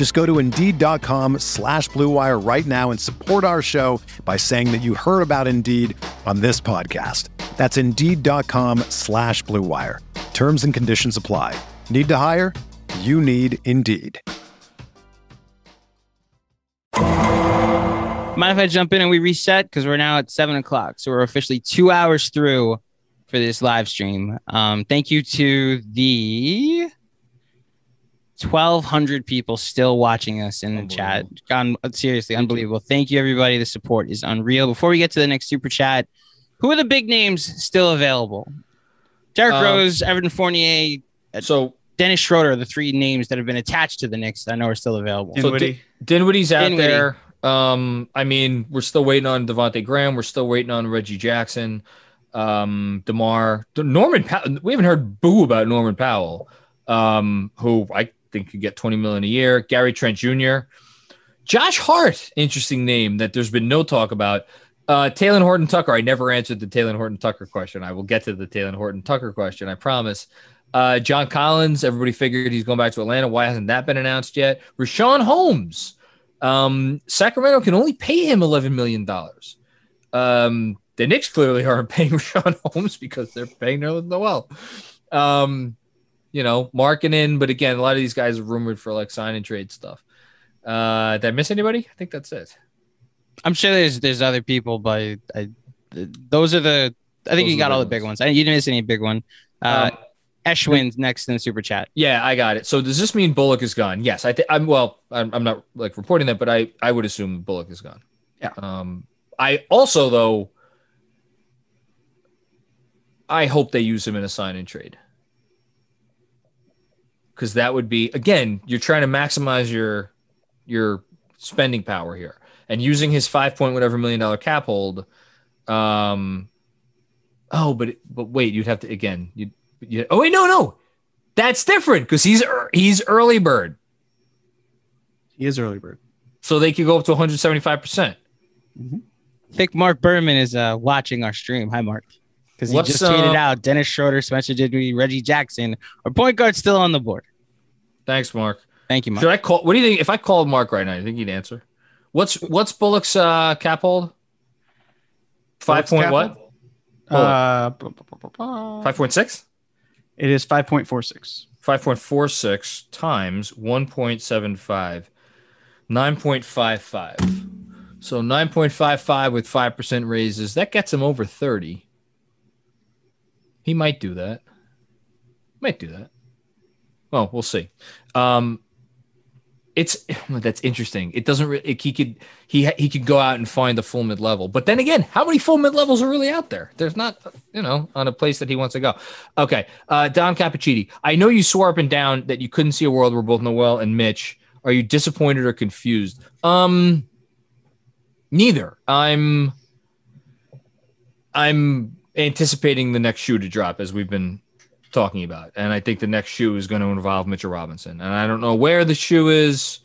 Just go to Indeed.com slash BlueWire right now and support our show by saying that you heard about Indeed on this podcast. That's Indeed.com slash BlueWire. Terms and conditions apply. Need to hire? You need Indeed. Mind if I jump in and we reset? Because we're now at seven o'clock. So we're officially two hours through for this live stream. Um, thank you to the 1,200 people still watching us in the chat. Gone, seriously, unbelievable. Thank you, everybody. The support is unreal. Before we get to the next super chat, who are the big names still available? Derrick Um, Rose, Everton Fournier, So Dennis Schroeder, the three names that have been attached to the Knicks that I know are still available. So Dinwiddie. Dinwiddie's out Dinwiddie. there. Um, I mean, we're still waiting on Devontae Graham. We're still waiting on Reggie Jackson, um, Demar, Norman. Pow- we haven't heard boo about Norman Powell, um, who I think could get twenty million a year. Gary Trent Jr., Josh Hart, interesting name that there's been no talk about. Uh, Talen Horton Tucker. I never answered the Talen Horton Tucker question. I will get to the Talen Horton Tucker question. I promise. Uh, John Collins. Everybody figured he's going back to Atlanta. Why hasn't that been announced yet? Richaun Holmes. Um, Sacramento can only pay him eleven million dollars. Um, the Knicks clearly aren't paying Richaun Holmes because they're paying Nerlens Noel. Um, you know, marketing, but again, a lot of these guys are rumored for like sign and trade stuff. Uh, did I miss anybody? I think that's it. I'm sure there's there's other people, but I, those are the. I think Those you got the all the big big ones. ones. I, you didn't miss any big one. Uh, Um, Eshwin's next in the super chat. Yeah, I got it. So does this mean Bullock is gone? Yes, I think I'm well. I'm, I'm not like reporting that, but I I would assume Bullock is gone. Yeah. Um, I also though, I hope they use him in a sign and trade because that would be again you're trying to maximize your your spending power here and using his five point whatever million dollar cap hold. Um, oh, but but wait, you'd have to again you you oh wait no no that's different because he's he's early bird, He is early bird. so they could go up to 175. percent I think Mark Berman is uh, watching our stream. Hi, Mark. Because he What's, just tweeted uh, out Dennis Schroeder, Spencer Dinwiddie, Reggie Jackson, our point guard still on the board. Thanks, Mark. Thank you, Mark. Should I call? What do you think? If I called Mark right now, you think he'd answer? What's what's Bullock's uh, cap hold? Five Bullock's point what? Uh, bu- bu- bu- bu- bu- Five point six. it is 5.46. 5.46 times 1.75, 9.55. So 9.55 with 5% raises, that gets him over 30. He might do that. Might do that. Well, we'll see. Um, it's that's interesting. It doesn't. Re- he could he he could go out and find a full mid level, but then again, how many full mid levels are really out there? There's not, you know, on a place that he wants to go. Okay, uh, Don Cappuccini. I know you swore up and down that you couldn't see a world where both Noel and Mitch. Are you disappointed or confused? Um, neither. I'm. I'm anticipating the next shoe to drop as we've been talking about, and I think the next shoe is going to involve Mitchell Robinson, and I don't know where the shoe is.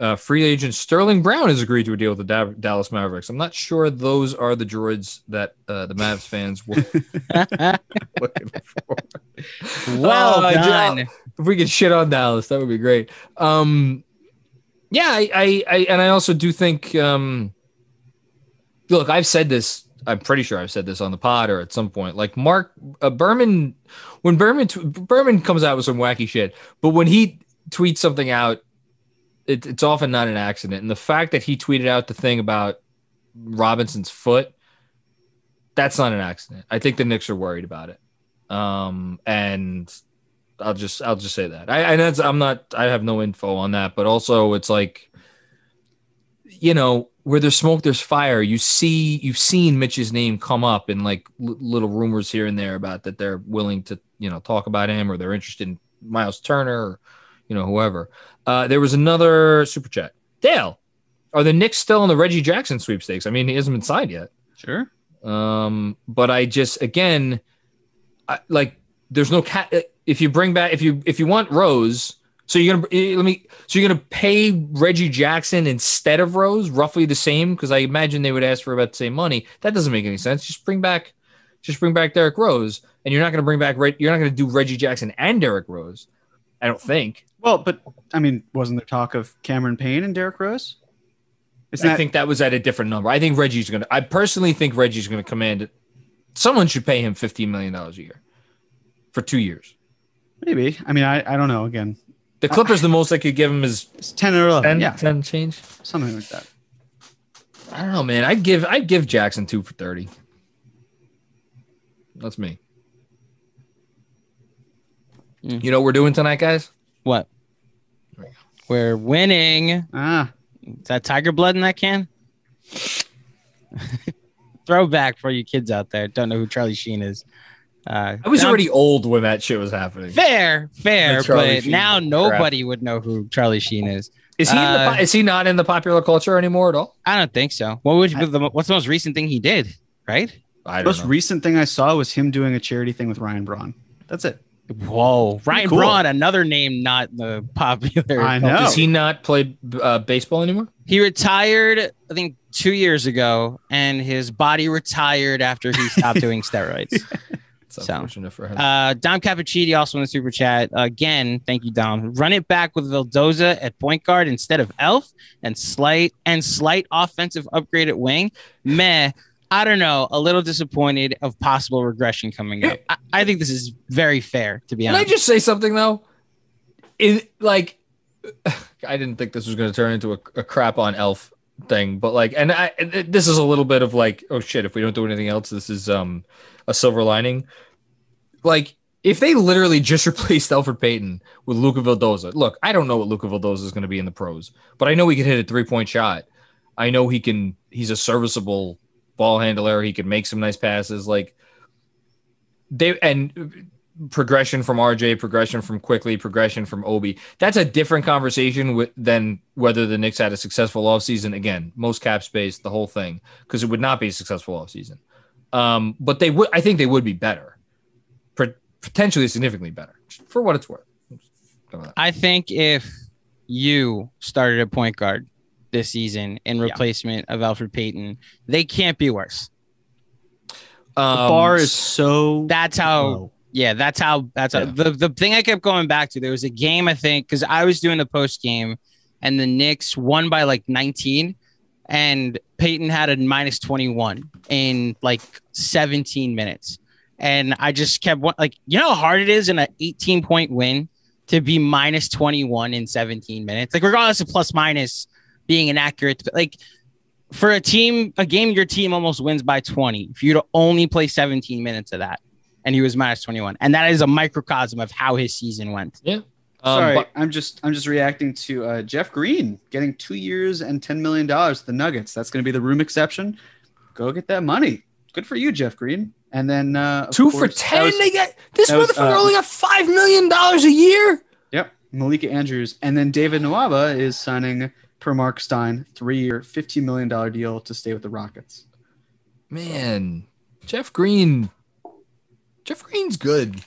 Uh, free agent Sterling Brown has agreed to a deal with the Da- Dallas Mavericks. I'm not sure those are the droids that uh, the Mavs fans were looking for. well Uh, done. If we could shit on Dallas, that would be great. Um, yeah, I, I, I, and I also do think. Um, look, I've said this. I'm pretty sure I've said this on the pod or at some point. Like Mark uh, Berman, when Berman t- Berman comes out with some wacky shit, but when he tweets something out, it, it's often not an accident. And the fact that he tweeted out the thing about Robinson's foot, that's not an accident. I think the Knicks are worried about it. Um, and I'll just I'll just say that. I I'm not I have no info on that, but also it's like you know, where there's smoke, there's fire. You see, you've seen Mitch's name come up in like l- little rumors here and there about that they're willing to, you know, talk about him or they're interested in Miles Turner or, you know, whoever. Uh, there was another super chat. Dale, are the Knicks still in the Reggie Jackson sweepstakes? I mean, he hasn't been signed yet. Sure. Um, but I just again, I, like, there's no cat. If you bring back, if you if you want Rose, so you're gonna eh, let me. So you're gonna pay Reggie Jackson instead of Rose, roughly the same, because I imagine they would ask for about the same money. That doesn't make any sense. Just bring back, just bring back Derrick Rose, and you're not gonna bring back. You're not gonna do Reggie Jackson and Derrick Rose. I don't think. Well, but I mean, wasn't there talk of Cameron Payne and Derrick Rose? Isn't I that- think that was at a different number. I think Reggie's gonna. I personally think Reggie's gonna command it. Someone should pay him fifteen million dollars a year for two years. Maybe. I mean, I, I don't know. Again, the Clippers, the most I could give him is it's ten or eleven. 10, yeah, 10 change, something like that. I don't know, man. I'd give I'd give Jackson two for thirty. That's me. Mm. You know what we're doing tonight, guys? What? We we're winning. Ah, is that tiger blood in that can? Throwback for you kids out there. Don't know who Charlie Sheen is. Uh, I was already old when that shit was happening. Fair, fair, but Sheen now nobody crap. would know who Charlie Sheen is. Is he uh, the, is he not in the popular culture anymore at all? I don't think so. What would you, the, what's the most recent thing he did? Right. The most know. recent thing I saw was him doing a charity thing with Ryan Braun. That's it. Whoa, Ryan cool. Braun, another name not the popular. I know. Does he not play uh, baseball anymore? He retired, I think, two years ago, and his body retired after he stopped doing steroids. It's so, unfortunate for him. Uh, Dom Cappuccini also in the super chat. Again, thank you, Dom. Run it back with Vildoza at point guard instead of Elf and slight and slight offensive upgrade at wing. Meh. I don't know. A little disappointed of possible regression coming up. I, I think this is very fair, to be Can honest. Can I just say something though? In like, I didn't think this was going to turn into a, a crap on Elf thing, but like, and I, this is a little bit of like, oh shit, if we don't do anything else, this is um a silver lining. Like if they literally just replaced Elfrid Payton with Luca Vildoza, look, I don't know what Luca Vildoza is going to be in the pros, but I know he can hit a three point shot. I know he can. He's a serviceable ball handler. He can make some nice passes. Like they and progression from RJ, progression from Quickley, progression from Obi. That's a different conversation with, than whether the Knicks had a successful offseason. Again, most cap space, the whole thing, because it would not be a successful offseason. Um, but they would, I think they would be better, potentially significantly better for what it's worth. I think if you started a point guard this season in replacement yeah. of Elfrid Payton, they can't be worse. Um, the bar is so. That's how. Low. Yeah, that's how. That's yeah. how, the the thing I kept going back to. There was a game I think because I was doing the post game, and the Knicks won by like 19, and Payton had a minus 21 in like 17 minutes. And I just kept like, you know how hard it is in an 18 point win to be minus 21 in 17 minutes? Like, regardless of plus minus being inaccurate, like for a team, a game your team almost wins by 20, if you to only play 17 minutes of that, and he was minus 21. And that is a microcosm of how his season went. Yeah. Um, Sorry, but- I'm just I'm just reacting to uh, Jeff Green getting two years and ten million dollars the Nuggets. That's going to be the room exception. Go get that money. Good for you, Jeff Green. And then uh, two course, for ten. Was, they get this motherfucker was, uh, only got five million dollars a year. Yep, Malika Andrews, and then David Nwaba is signing per Mark Stein three-year, fifteen million dollar deal to stay with the Rockets. Man, Jeff Green. Jeff Green's good.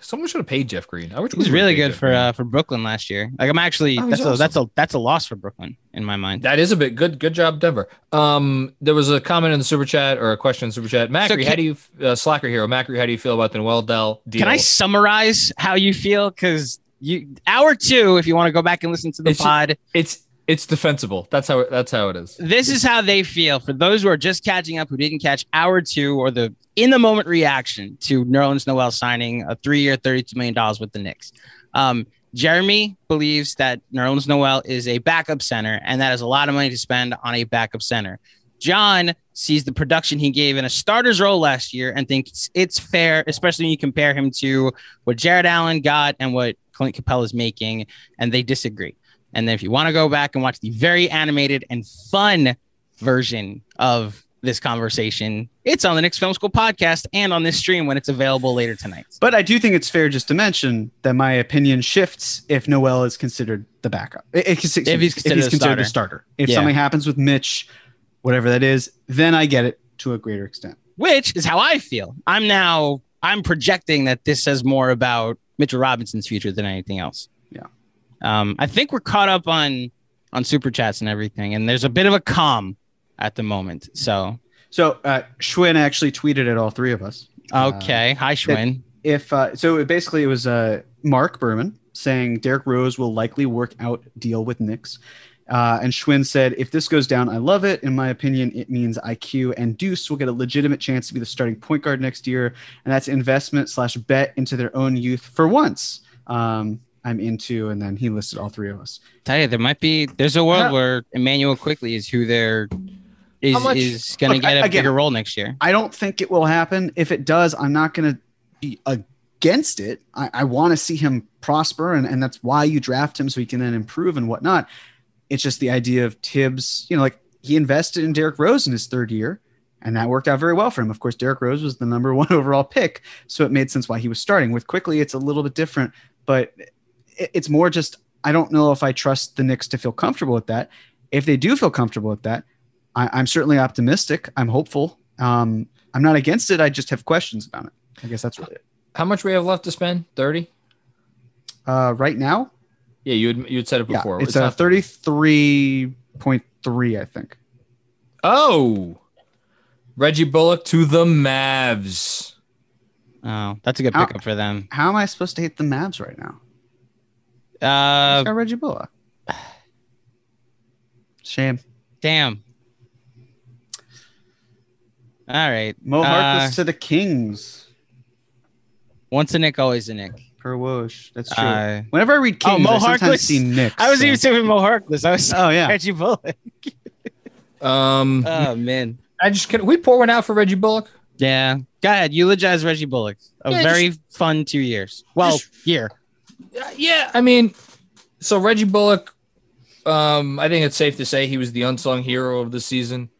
Someone should have paid Jeff Green. I wish he was really good Jeff for uh, for Brooklyn last year. Like I'm actually oh, that's awesome. a that's a that's a loss for Brooklyn in my mind. That is a bit good. Good job, Denver. Um, there was a comment in the super chat or a question in the super chat. Macri, so how do you uh, Slacker hero Macri? How do you feel about the Noel Dell deal? Can I summarize how you feel? Because you hour two, if you want to go back and listen to the it's, pod, it's it's defensible. That's how that's how it is. This is how they feel. For those who are just catching up, who didn't catch hour two or the in the moment reaction to Nerlens Noel signing a three year, $32 million with the Knicks. Um, Jeremy believes that Nerlens Noel is a backup center, and that is a lot of money to spend on a backup center. John sees the production he gave in a starter's role last year and thinks it's fair, especially when you compare him to what Jarrett Allen got and what Clint Capela is making, and they disagree. And then if you want to go back and watch the very animated and fun version of this conversation, it's on the Knicks Film School podcast and on this stream when it's available later tonight. But I do think it's fair just to mention that my opinion shifts if Noel is considered the backup. If he's, if he's considered, if he's a starter. starter. If Yeah. something happens with Mitch, whatever that is, then I get it to a greater extent. which is how I feel. I'm now I'm projecting that this says more about Mitchell Robinson's future than anything else. Um, I think we're caught up on on super chats and everything, and there's a bit of a calm at the moment. So So uh, Schwinn actually tweeted at all three of us. Uh, okay, hi Schwinn. if uh, so, it basically it was uh, Mark Berman saying Derrick Rose will likely work out deal with Knicks. Uh, and Schwinn said, if this goes down, I love it. In my opinion, it means IQ and Deuce will get a legitimate chance to be the starting point guard next year. And that's investment slash bet into their own youth for once. Um, I'm into, and then he listed all three of us. Tell you, there might be there's a world Yeah. where Immanuel Quickley is who they're is much- is going to get a again- bigger role next year. I don't think it will happen. If it does, I'm not going to be against it. I, I want to see him prosper, and, and that's why you draft him so he can then improve and whatnot. It's just the idea of Thibs, you know, like he invested in Derrick Rose in his third year, and that worked out very well for him. Of course, Derrick Rose was the number one overall pick, so it made sense why he was starting. With Quickley, it's a little bit different, but it's more just I don't know if I trust the Knicks to feel comfortable with that. If they do feel comfortable with that, I, I'm certainly optimistic. I'm hopeful. Um, I'm not against it. I just have questions about it. I guess that's really it. How much we have left to spend? 30? Uh, right now, Yeah, you had, you had said it yeah, before. it's, a 33.3, I think. Oh, Reggie Bullock to the Mavs. Oh, that's a good How- pickup for them. How am I supposed to hate the Mavs right now? Uh, got Reggie Bullock. Shame. damn. All right. Mo Uh, to the Kings Once a Knick, always a Knick. per Woj. That's true. Uh, Whenever I read Oh, Kings, Mo I sometimes Harkless? see Knick. I was so- even saying Mo Harkless. I was Oh yeah. Reggie Bullock. Um, Oh man. I just can we pour one out for Reggie Bullock? Yeah. Go ahead. Eulogize Reggie Bullock. A Yeah, very fun two years. Well, just- year. Uh, yeah, I mean, so Reggie Bullock, um, I think it's safe to say he was the unsung hero of the season.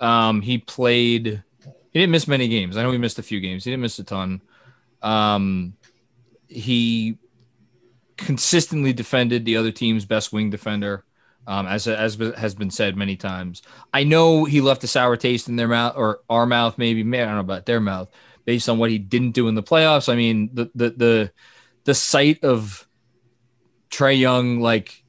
Um, he played, he didn't miss many games. I know he missed a few games. He didn't miss a ton. Um, he consistently defended the other team's best wing defender, um, as as has been said many times. I know he left a sour taste in their mouth or our mouth, maybe. I don't know about their mouth, based on what he didn't do in the playoffs. I mean, the the the the sight of Trae Young, like,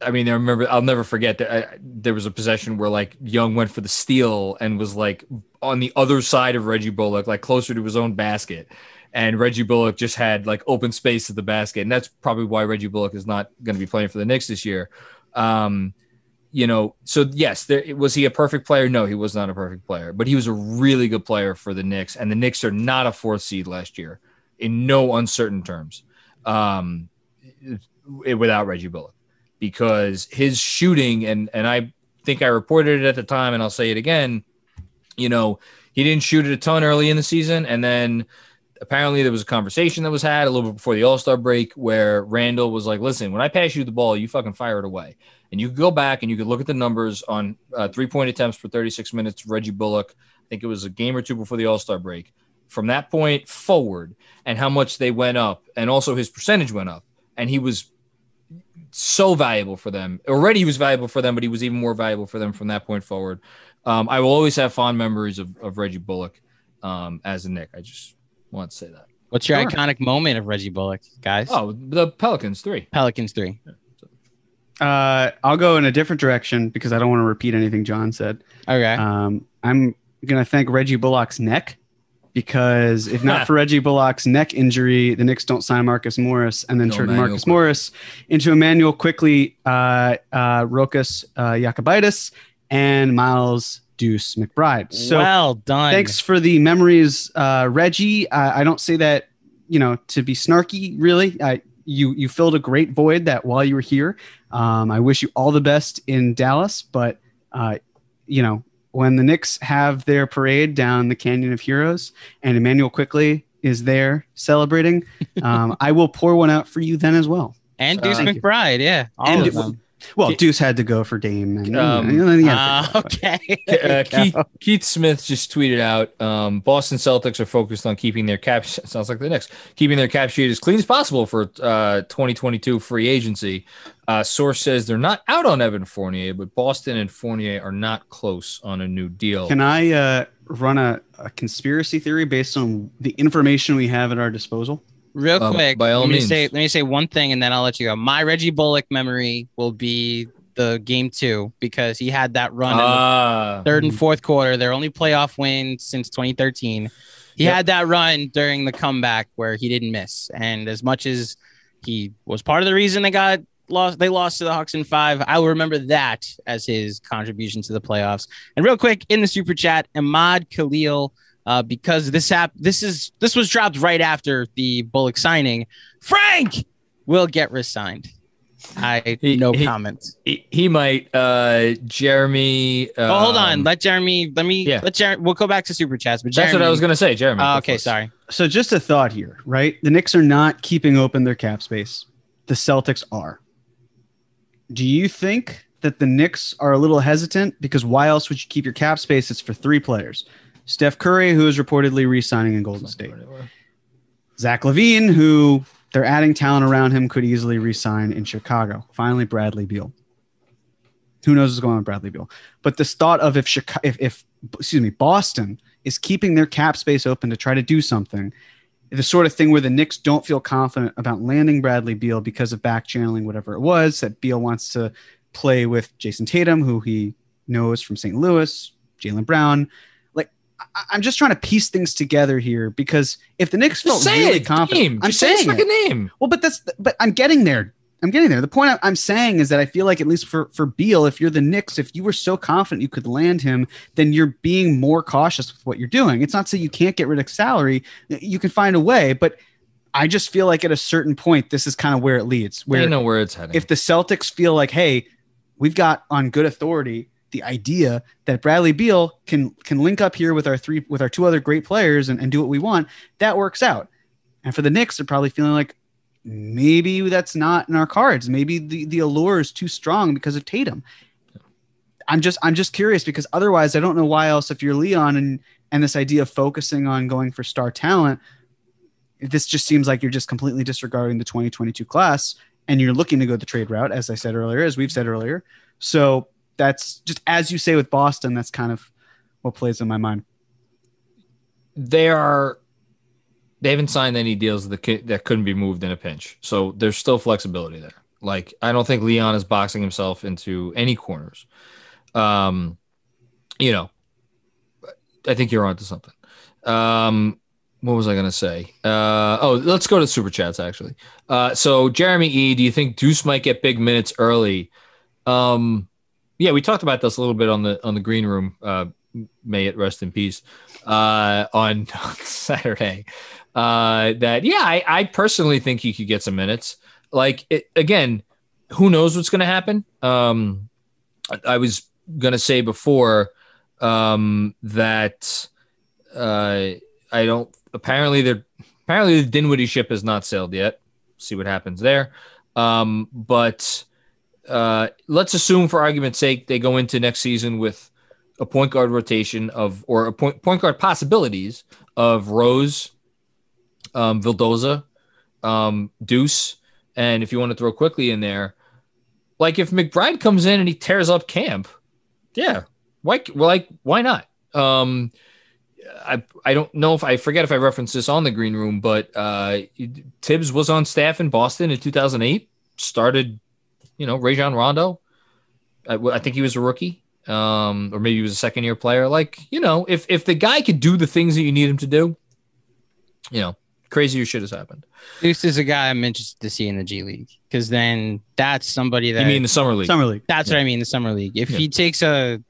I mean, I remember, I'll never forget that I, there was a possession where like Young went for the steal and was like on the other side of Reggie Bullock, like closer to his own basket. And Reggie Bullock just had like open space at the basket. And that's probably why Reggie Bullock is not going to be playing for the Knicks this year. Um, you know, so yes, there was he a perfect player? No, he was not a perfect player, but he was a really good player for the Knicks. And the Knicks are not a fourth seed last year in no uncertain terms um, it- without Reggie Bullock because his shooting and and I think I reported it at the time and I'll say it again. You know, he didn't shoot it a ton early in the season, and then apparently there was a conversation that was had a little bit before the All Star break where Randall was like, "Listen, when I pass you the ball, you fucking fire it away." And you could go back and you could look at the numbers on uh, three point attempts for 36 minutes. Reggie Bullock, I think it was a game or two before the All Star break. From that point forward, and how much they went up, and also his percentage went up, and he was so valuable for them. Already, he was valuable for them, but he was even more valuable for them from that point forward. Um, I will always have fond memories of, of Reggie Bullock um, as a Knick. I just want to say that. What's your Sure. iconic moment of Reggie Bullock, guys? Oh, the Pelicans three. Pelicans three. Uh, I'll go in a different direction because I don't want to repeat anything John said. Okay. Um, I'm gonna thank Reggie Bullock's neck because if not for Reggie Bullock's neck injury, the Knicks don't sign Marcus Morris and then No, turn Marcus Quickley. Morris into Immanuel Quickley, uh, uh, Rokas uh, and Miles Deuce McBride. So well done. thanks for the memories, uh, Reggie. I, I don't say that you know to be snarky. Really, I, you you filled a great void that while you were here. Um, I wish you all the best in Dallas, but uh, you know when the Knicks have their parade down the Canyon of Heroes and Immanuel Quickley is there celebrating, um, I will pour one out for you then as well. And Deuce uh, McBride, yeah, all and of them. Well, Deuce had to go for Dame. And, um, you know, uh, okay. uh, Keith, Keith, Smith just tweeted out: um, Boston Celtics are focused on keeping their cap. Sounds like the next keeping their cap sheet as clean as possible for uh, 2022 free agency. Uh, source says they're not out on Evan Fournier, but Boston and Fournier are not close on a new deal. Can I uh, run a, a conspiracy theory based on the information we have at our disposal? Real um, quick, by all let means. Me say, let me say one thing, and then I'll let you go. My Reggie Bullock memory will be the game two because he had that run uh, in the third and fourth quarter. Their only playoff win since 2013. He yep. had that run during the comeback where he didn't miss, and as much as he was part of the reason they got lost, they lost to the Hawks in five. I will remember that as his contribution to the playoffs. And real quick in the super chat, Ahmad Khalil uh, because this app this is this was dropped right after the Bullock signing. Frank will get resigned. I he, no he, comments. He, he, might. Uh, Jeremy. Um, oh, hold on. Um, let Jeremy. Let me. Yeah. Let Jeremy. We'll go back to super chats. But Jeremy, that's what I was gonna say, Jeremy. Uh, okay, sorry. So just a thought here, right? The Knicks are not keeping open their cap space. The Celtics are. Do you think that the Knicks are a little hesitant because why else would you keep your cap space? It's for three players. Steph Curry, who is reportedly re-signing in Golden State. Zach LaVine, who they're adding talent around him, could easily re-sign in Chicago. Finally, Bradley Beal. Who knows what's going on with Bradley Beal? But this thought of if Chicago, if, if excuse me, Boston is keeping their cap space open to try to do something, the sort of thing where the Knicks don't feel confident about landing Bradley Beal because of back channeling whatever it was that Beal wants to play with Jayson Tatum, who he knows from St. Louis, Jaylen Brown. Like I'm just trying to piece things together here because if the Knicks felt really confident, name. I'm just saying it. name. Well, but that's but I'm getting there. I'm getting there. The point I'm saying is that I feel like at least for for Beal, if you're the Knicks, if you were so confident you could land him, then you're being more cautious with what you're doing. It's not so you can't get rid of salary. You can find a way, but I just feel like at a certain point, this is kind of where it leads. Where I know where it's heading. If the Celtics feel like, hey, we've got on good authority the idea that Bradley Beal can can link up here with our three with our two other great players and, and do what we want, that works out. And for the Knicks, they're probably feeling like maybe that's not in our cards. Maybe the, the allure is too strong because of Tatum. I'm just I'm just curious because otherwise I don't know why else if you're Leon and and this idea of focusing on going for star talent, this just seems like you're just completely disregarding the 2022 class and you're looking to go the trade route, as I said earlier, as we've said earlier. So that's just as you say with Boston. That's kind of what plays in my mind. They are. They haven't signed any deals that that couldn't be moved in a pinch, so there's still flexibility there. Like I don't think Leon is boxing himself into any corners. Um, you know, I think you're onto something. Um, what was I to say? Uh, oh, let's go to super chats actually. Uh, so Jeremy E, do you think Deuce might get big minutes early? Um, yeah, we talked about this a little bit on the on the green room. Uh, may it rest in peace. Uh, on Saturday, uh, that yeah, I, I personally think he could get some minutes. Like it, again, who knows what's going to happen? Um, I, I was going to say before um, that uh, I don't. Apparently, the apparently the Dinwiddie ship has not sailed yet. See what happens there. Um, but uh, let's assume, for argument's sake, they go into next season with a point guard rotation of, or a point point guard possibilities of Rose, um, Vildoza, um, Deuce, and if you want to throw Quickley in there, like if McBride comes in and he tears up camp, yeah, why? Like why not? Um, I I don't know if I forget if I referenced this on the green room, but uh, Thibs was on staff in Boston in 2008. Started you know, Rajon Rondo. I, I, think he was a rookie, um, or maybe he was a second year player. Like, you know, if if the guy could do the things that you need him to do, you know, crazier shit has happened. Deuce is a guy I'm interested to see in the G League because then that's somebody that you mean the summer league. Summer league. That's yeah. what I mean. The summer league. If yeah. he takes a,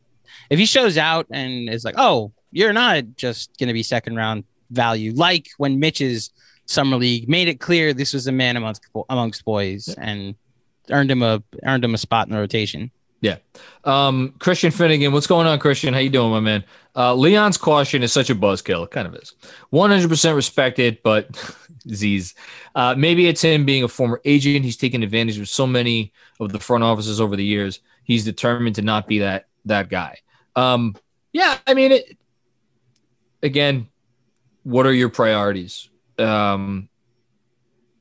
if he shows out and is like, oh, you're not just gonna be second round value, like when Mitch's summer league made it clear this was a man amongst amongst boys yeah. and earned him a earned him a spot in the rotation. Yeah. Um, Christian Finnegan, what's going on, Christian? How you doing, my man? Uh, Leon's caution is such a buzzkill. It kind of is. 100% respected, but Z's. Uh, maybe it's him being a former agent. He's taken advantage of so many of the front offices over the years. He's determined to not be that that guy. Um, yeah, I mean, it, again, what are your priorities? Um,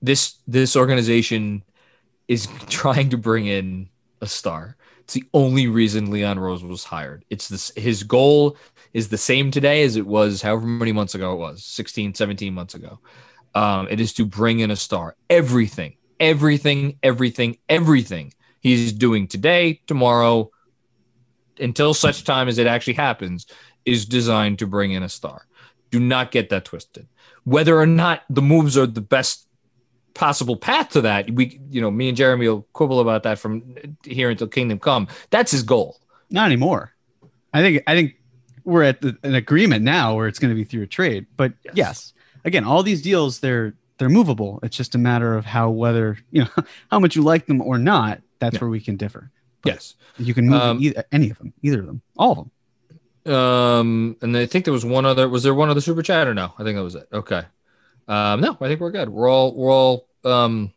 this this organization is trying to bring in a star. It's the only reason Leon Rose was hired. It's this his goal is the same today as it was however many months ago it was, 16, 17 months ago. Um, it is to bring in a star. Everything, everything, everything, everything he's doing today, tomorrow, until such time as it actually happens, is designed to bring in a star. Do not get that twisted. Whether or not the moves are the best possible path to that, we, you know, me and Jeremy will quibble about that from here until Kingdom Come. That's his goal. Not anymore. I think. I think we're at the, an agreement now where it's going to be through a trade. But yes. yes, again, all these deals they're they're movable. It's just a matter of how whether you know how much you like them or not. That's yeah. where we can differ. But yes, you can move um, either, any of them, either of them, all of them. Um, and I think there was one other. Was there one other super chat or no? I think that was it. Okay. Um, no, I think we're good. We're all we're all um.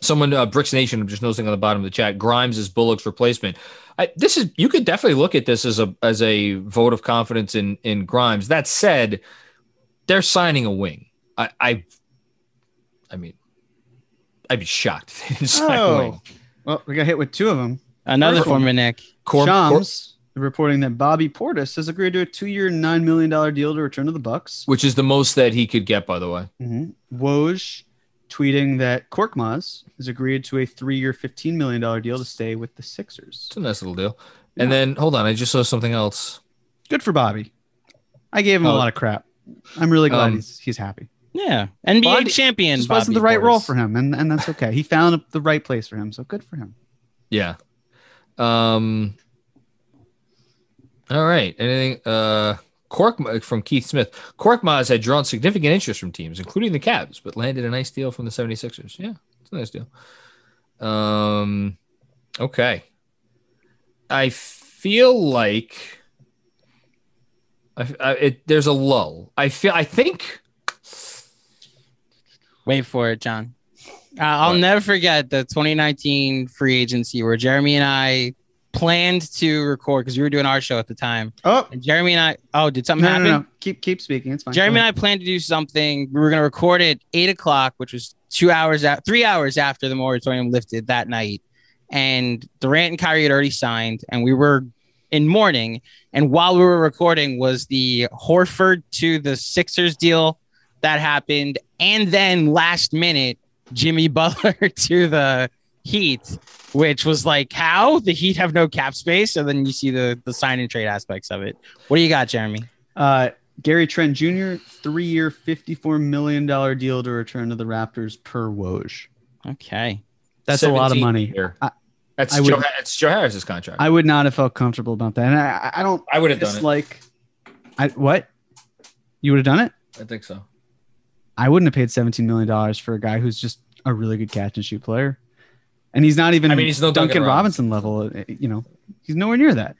Someone, uh, Bricks Nation, I'm just noticing on the bottom of the chat. Grimes is Bullock's replacement. I, this is you could definitely look at this as a as a vote of confidence in in Grimes. That said, they're signing a wing. I I, I mean, I'd be shocked if they didn't sign oh. a wing. Well, we got hit with two of them. Another former Knick. Cor- Shams Cor- reporting that Bobby Portis has agreed to a two-year, nine million dollar deal to return to the Bucks, which is the most that he could get, by the way. Mm-hmm. Woj tweeting that Korkmaz has agreed to a three-year, fifteen million dollar deal to stay with the Sixers. It's a nice little deal. And then hold on, I just saw something else. Good for Bobby. I gave him oh. a lot of crap. I'm really glad um, he's he's happy. Yeah, NBA Bobby, champion. This wasn't the right role for him, and and that's okay. he found the right place for him, so good for him. Yeah. Um. All right. Anything? Uh. Cork from Keith Smith. Korkmaz had drawn significant interest from teams, including the Cavs, but landed a nice deal from the 76ers. Yeah, it's a nice deal. Um, okay. I feel like I, I, it, there's a lull. I feel. I think. Wait for it, John. Uh, I'll never forget the 2019 free agency where Jeremy and I planned to record because we were doing our show at the time. Oh, and Jeremy and I. Oh, did something no, happen? No, no. Keep keep speaking. It's fine. Jeremy and I planned to do something. We were going to record at eight o'clock, which was two hours out, three hours after the moratorium lifted that night. And Durant and Kyrie had already signed, and we were in mourning. And while we were recording, was the Horford to the Sixers deal that happened, and then last minute Jimmy Butler to the Heat which was like how the Heat have no cap space, and then you see the the sign and trade aspects of it. What do you got, Jeremy? Uh, Gary Trent Jr. three year, fifty four million dollar deal to return to the Raptors per Woj. Okay, that's a lot of money. I, that's I Joe, would, it's Joe Harris's contract. I would not have felt comfortable about that, and I, I don't. I would have done it. Like, I what? You would have done it? I think so. I wouldn't have paid seventeen million dollars for a guy who's just a really good catch and shoot player and he's not even. I mean, he's no Duncan, Duncan Robinson. Robinson level. You know, he's nowhere near that.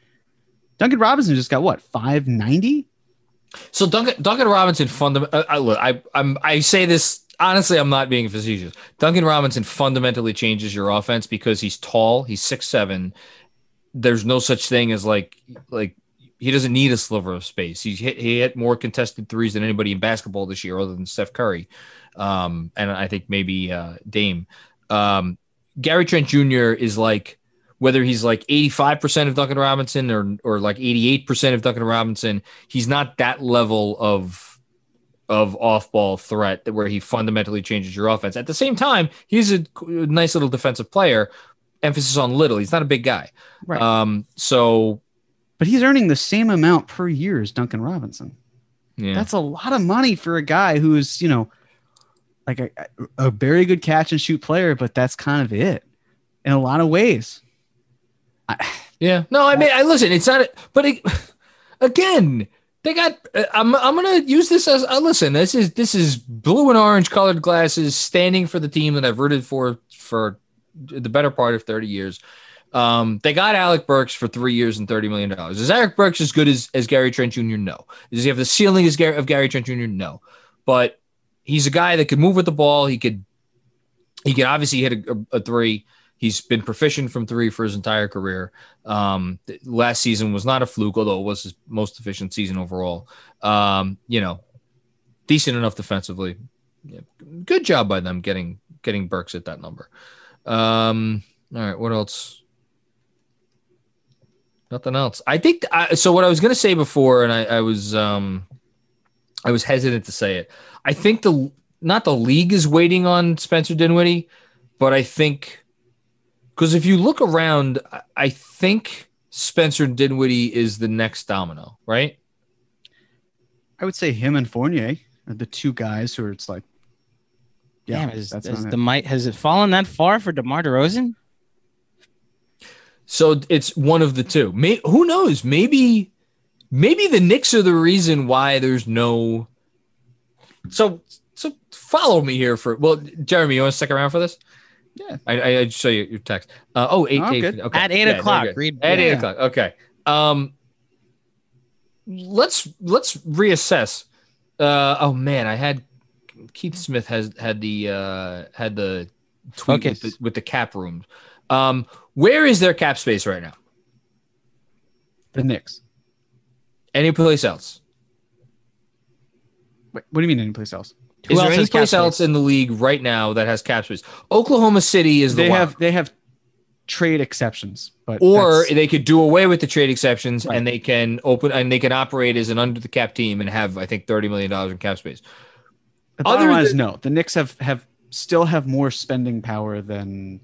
Duncan Robinson just got what five ninety. So Duncan Duncan Robinson fundamental. Uh, look, I I'm I say this honestly. I'm not being facetious. Duncan Robinson fundamentally changes your offense because he's tall. He's six seven. There's no such thing as like like he doesn't need a sliver of space. He hit he hit more contested threes than anybody in basketball this year, other than Steph Curry, um, and I think maybe uh, Dame. Um, Gary Trent Jr. is like whether he's like 85% of Duncan Robinson or or like 88% of Duncan Robinson, he's not that level of of off-ball threat where he fundamentally changes your offense. At the same time, he's a nice little defensive player. Emphasis on little. He's not a big guy. Right. Um, so but he's earning the same amount per year as Duncan Robinson. Yeah. That's a lot of money for a guy who's, you know, like a, a very good catch and shoot player, but that's kind of it in a lot of ways. I, yeah, no, I mean, I listen. It's not, but it, again, they got. I'm I'm gonna use this as uh, listen. This is this is blue and orange colored glasses, standing for the team that I've rooted for for the better part of thirty years. Um, they got Alec Burks for three years and thirty million dollars. Is Alec Burks as good as, as Gary Trent Jr.? No. Does he have the ceiling as Gary, of Gary Trent Jr.? No. But he's a guy that could move with the ball. He could he could obviously hit a, a three. He's been proficient from three for his entire career. Um, last season was not a fluke, although it was his most efficient season overall. Um, you know, decent enough defensively. Yeah, good job by them getting getting Burks at that number. Um, all right, what else? Nothing else. I think I, so. What I was going to say before, and I, I was um, I was hesitant to say it. I think the not the league is waiting on Spencer Dinwiddie, but I think because if you look around, I think Spencer Dinwiddie is the next domino, right? I would say him and Fournier are the two guys who are. It's like, yeah, Damn, is, that's is the might has it fallen that far for DeMar DeRozan? So it's one of the two. May, who knows? Maybe, maybe the Knicks are the reason why there's no. So, so follow me here for well, Jeremy. You want to stick around for this? Yeah, I, I, I show you your text. Uh, oh, eight, oh, eight okay. At eight yeah, o'clock. Read at yeah. eight o'clock. Okay. Um, let's let's reassess. Uh, oh man, I had Keith Smith has had the uh had the tweet with the, with the, cap room. Um, where is their cap space right now? The Knicks. Any place else? Wait, what do you mean any place else? Who is there any place else in the league right now that has cap space? Oklahoma City is the they have they have trade exceptions, but or they could do away with the trade exceptions right. and they can open and they can operate as an under the cap team and have I think thirty million dollars in cap space. The bottom line is no. The Knicks have have still have more spending power than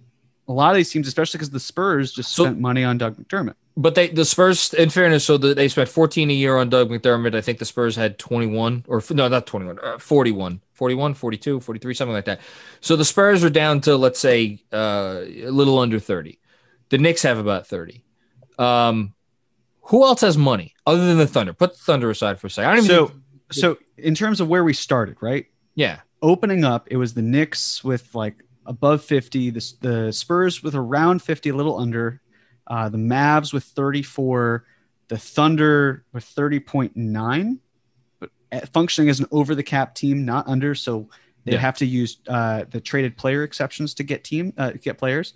a lot of these teams, especially because the Spurs just so, spent money on Doug McDermott. But they, the Spurs, in fairness, so the, they spent 14 a year on Doug McDermott. I think the Spurs had 21 or no, not 21, uh, 41, 41, 42, 43, something like that. So the Spurs are down to, let's say, uh, a little under 30. The Knicks have about 30. Um, who else has money other than the Thunder? Put the Thunder aside for a second. I don't even so, think- so in terms of where we started, right? Yeah. Opening up, it was the Knicks with like above 50, the, the Spurs with around 50, a little under, uh, the Mavs with 34, the Thunder with 30.9, but functioning as an over the cap team, not under. So they yeah. have to use uh, the traded player exceptions to get team uh, get players.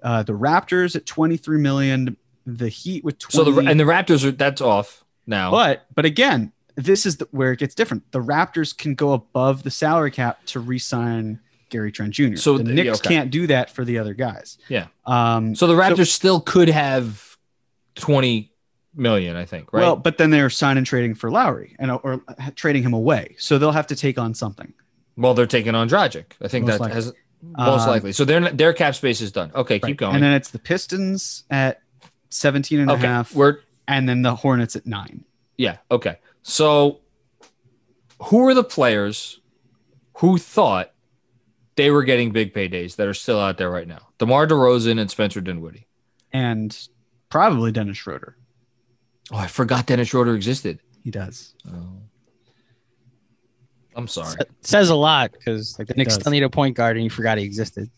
Uh, the Raptors at 23 million, the Heat with 20. So the and the Raptors are that's off now. But but again, this is the, where it gets different. The Raptors can go above the salary cap to re-sign Gary Trent Jr. So the Knicks yeah, okay. can't do that for the other guys. Yeah. Um, so the Raptors so, still could have 20 million, I think, right? Well, but then they're signing trading for Lowry and or trading him away. So they'll have to take on something. Well, they're taking on Dragic. I think most that likely. has most um, likely. So their their cap space is done. Okay, right. keep going. And then it's the Pistons at 17 and okay. a half. We're, and then the Hornets at 9. Yeah, okay. So who are the players who thought they were getting big paydays that are still out there right now. DeMar DeRozan and Spencer Dinwiddie. And probably Dennis Schroeder. Oh, I forgot Dennis Schroeder existed. He does. Oh. I'm sorry. It says a lot because like the Knicks still need a point guard and you forgot he existed.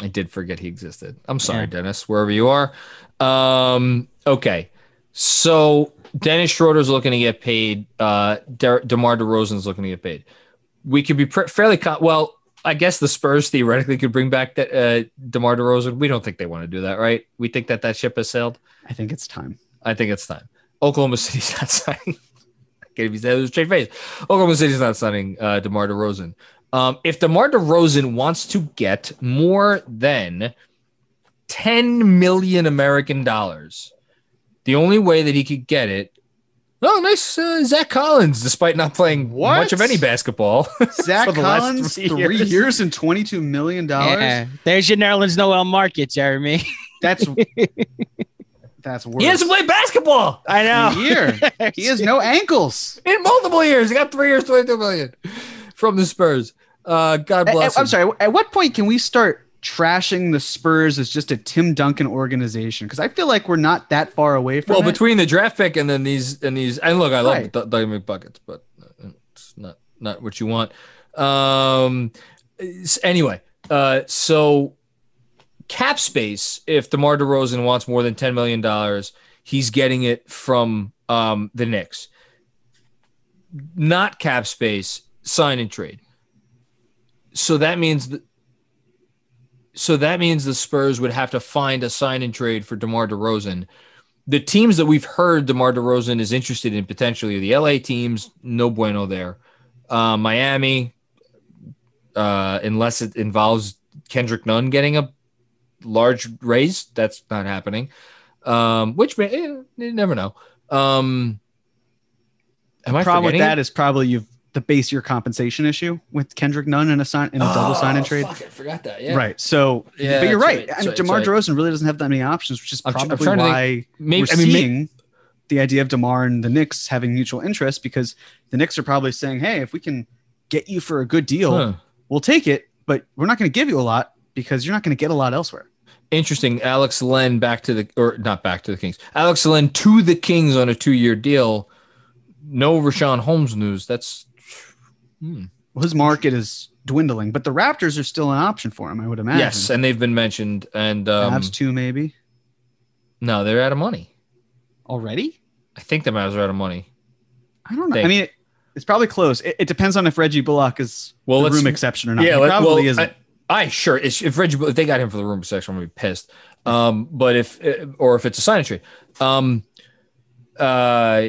I did forget he existed. I'm sorry, yeah. Dennis, wherever you are. Um, okay. So Dennis Schroeder's looking to get paid. Uh, De- DeMar DeRozan's looking to get paid. We could be pr- fairly con- well. I guess the Spurs theoretically could bring back that uh, DeMar DeRozan. We don't think they want to do that, right? We think that that ship has sailed. I think it's time. I think it's time. Oklahoma City's not signing. Can't even say it was straight face. Oklahoma City's not signing uh, DeMar DeRozan. Um, if DeMar DeRozan wants to get more than 10 million American dollars, the only way that he could get it Oh, nice uh, Zach Collins, despite not playing what? much of any basketball. Zach Collins, three, three years. years. and $22 million. Yeah. There's your Nerlens Noel market, Jeremy. That's that's worse. He hasn't played basketball. I know. year. he has no ankles. In multiple years. He got three years, 22 million from the Spurs. Uh, God bless. I, I'm sorry. At what point can we start trashing the Spurs as just a Tim Duncan organization because I feel like we're not that far away from. Well, it. between the draft pick and then these and these, and look, I love right. Doug McBuckets, but it's not not what you want. Um, anyway, uh, so cap space, if DeMar DeRozan wants more than $10 million, he's getting it from um, the Knicks. Not cap space, sign and trade. So that means that so that means the Spurs would have to find a sign and trade for DeMar DeRozan. The teams that we've heard DeMar DeRozan is interested in potentially are the LA teams, no bueno there. Uh, Miami, uh, unless it involves Kendrick Nunn getting a large raise, that's not happening. Um, which may, eh, you never know. Um, am I problem with that is probably you've the base year compensation issue with Kendrick Nunn in a sign in a oh, double sign and trade. Fuck, I forgot that. Yeah. Right. So, yeah, but you're right. right. I mean, DeMar DeRozan really doesn't have that many options, which is probably I'm, I'm why maybe, we're I mean, seeing maybe, the idea of DeMar and the Knicks having mutual interest because the Knicks are probably saying, "Hey, if we can get you for a good deal, huh. we'll take it, but we're not going to give you a lot because you're not going to get a lot elsewhere." Interesting. Alex Len back to the or not back to the Kings. Alex Len to the Kings on a two-year deal. No Richaun Holmes news. That's Hmm. Well, his market is dwindling, but the Raptors are still an option for him, I would imagine. Yes, and they've been mentioned. And um, Mavs too, maybe. No, they're out of money already. I think the Mavs are out of money. I don't know. They, I mean, it, it's probably close. It, it, depends on if Reggie Bullock is well, the room exception or not. Yeah, he probably well, isn't. I, I sure if Reggie if they got him for the room exception, I'm gonna be pissed. Um, but if or if it's a sign trade, um, uh,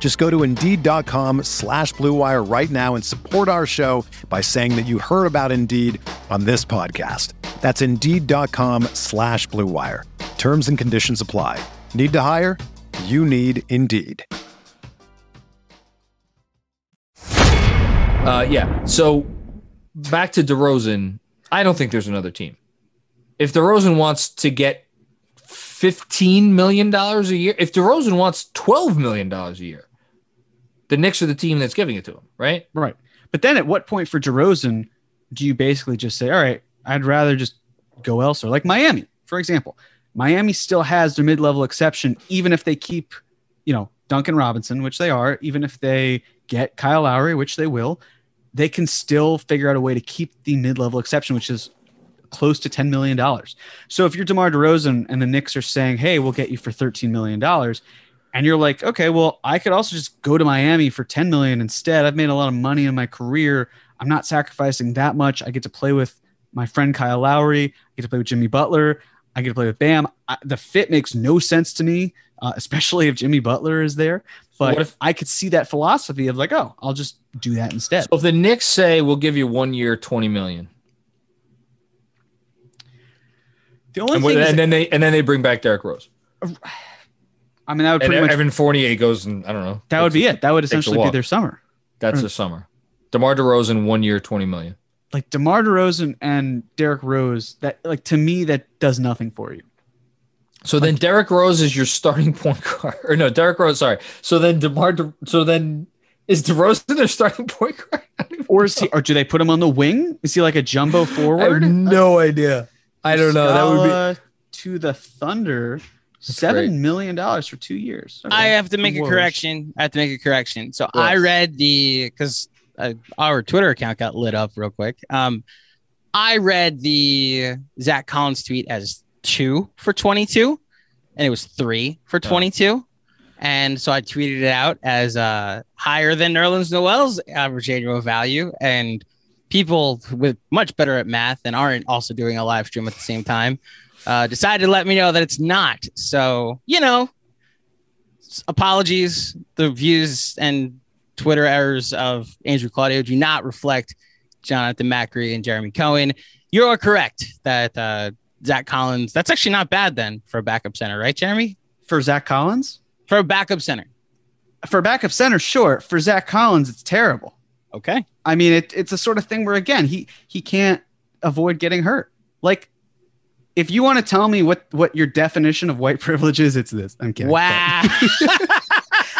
Just go to Indeed.com slash BlueWire right now and support our show by saying that you heard about Indeed on this podcast. That's Indeed.com slash BlueWire. Terms and conditions apply. Need to hire? You need Indeed. Uh, yeah. So back to DeRozan. I don't think there's another team. If DeRozan wants to get $15 million a year, if DeRozan wants $12 million a year, the Knicks are the team that's giving it to him, right? Right. But then at what point for DeRozan do you basically just say, all right, I'd rather just go elsewhere? Like Miami, for example. Miami still has their mid-level exception, even if they keep, you know, Duncan Robinson, which they are, even if they get Kyle Lowry, which they will, they can still figure out a way to keep the mid-level exception, which is close to $10 million. So if you're DeMar DeRozan and the Knicks are saying, hey, we'll get you for $13 million, and you're like, okay, well, I could also just go to Miami for 10 million instead. I've made a lot of money in my career. I'm not sacrificing that much. I get to play with my friend Kyle Lowry. I get to play with Jimmy Butler. I get to play with Bam. I, the fit makes no sense to me, uh, especially if Jimmy Butler is there. But if, I could see that philosophy of like, oh, I'll just do that instead. So if the Knicks say we'll give you one year, 20 million. The only and, thing and is, then they and then they bring back Derrick Rose. I mean, that would pretty and much Evan Fournier goes and I don't know. That would be it. That would essentially be their summer. That's the summer. DeMar DeRozan, one year, twenty million. Like DeMar DeRozan and Derrick Rose, that like to me that does nothing for you. So like, then Derrick Rose is your starting point guard, or no, Derrick Rose. Sorry. So then Demar. De, so then is DeRozan their starting point guard? or is he? Or do they put him on the wing? Is he like a jumbo forward? I have no idea. I don't know. That would be to the Thunder. Seven great. million dollars for two years. Okay. I have to make a correction. I have to make a correction. So yes. I read the because uh, our Twitter account got lit up real quick. Um, I read the Zach Collins tweet as two for 22, and it was three for 22. Oh. And so I tweeted it out as uh, higher than Nerlens Noel's average annual value. And people with much better at math and aren't also doing a live stream at the same time uh, decided to let me know that it's not. So, you know, apologies. The views and Twitter errors of Andrew Claudio do not reflect Jonathan Macri and Jeremy Cohen. You are correct that uh, Zach Collins. That's actually not bad then for a backup center, right, Jeremy? For Zach Collins? For a backup center. For a backup center, sure. For Zach Collins, it's terrible. Okay. I mean, it, it's a sort of thing where again, he he can't avoid getting hurt. Like, if you want to tell me what what your definition of white privilege is, it's this. I'm kidding. Wow.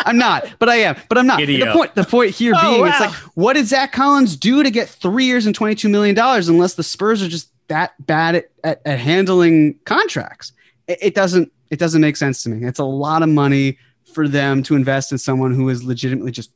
I'm not, but I am. But I'm not. Idiot. The point the point here Oh, being, it's like, what did Zach Collins do to get three years and 22 million dollars unless the Spurs are just that bad at, at, at handling contracts? It, it doesn't it doesn't make sense to me. It's a lot of money for them to invest in someone who is legitimately just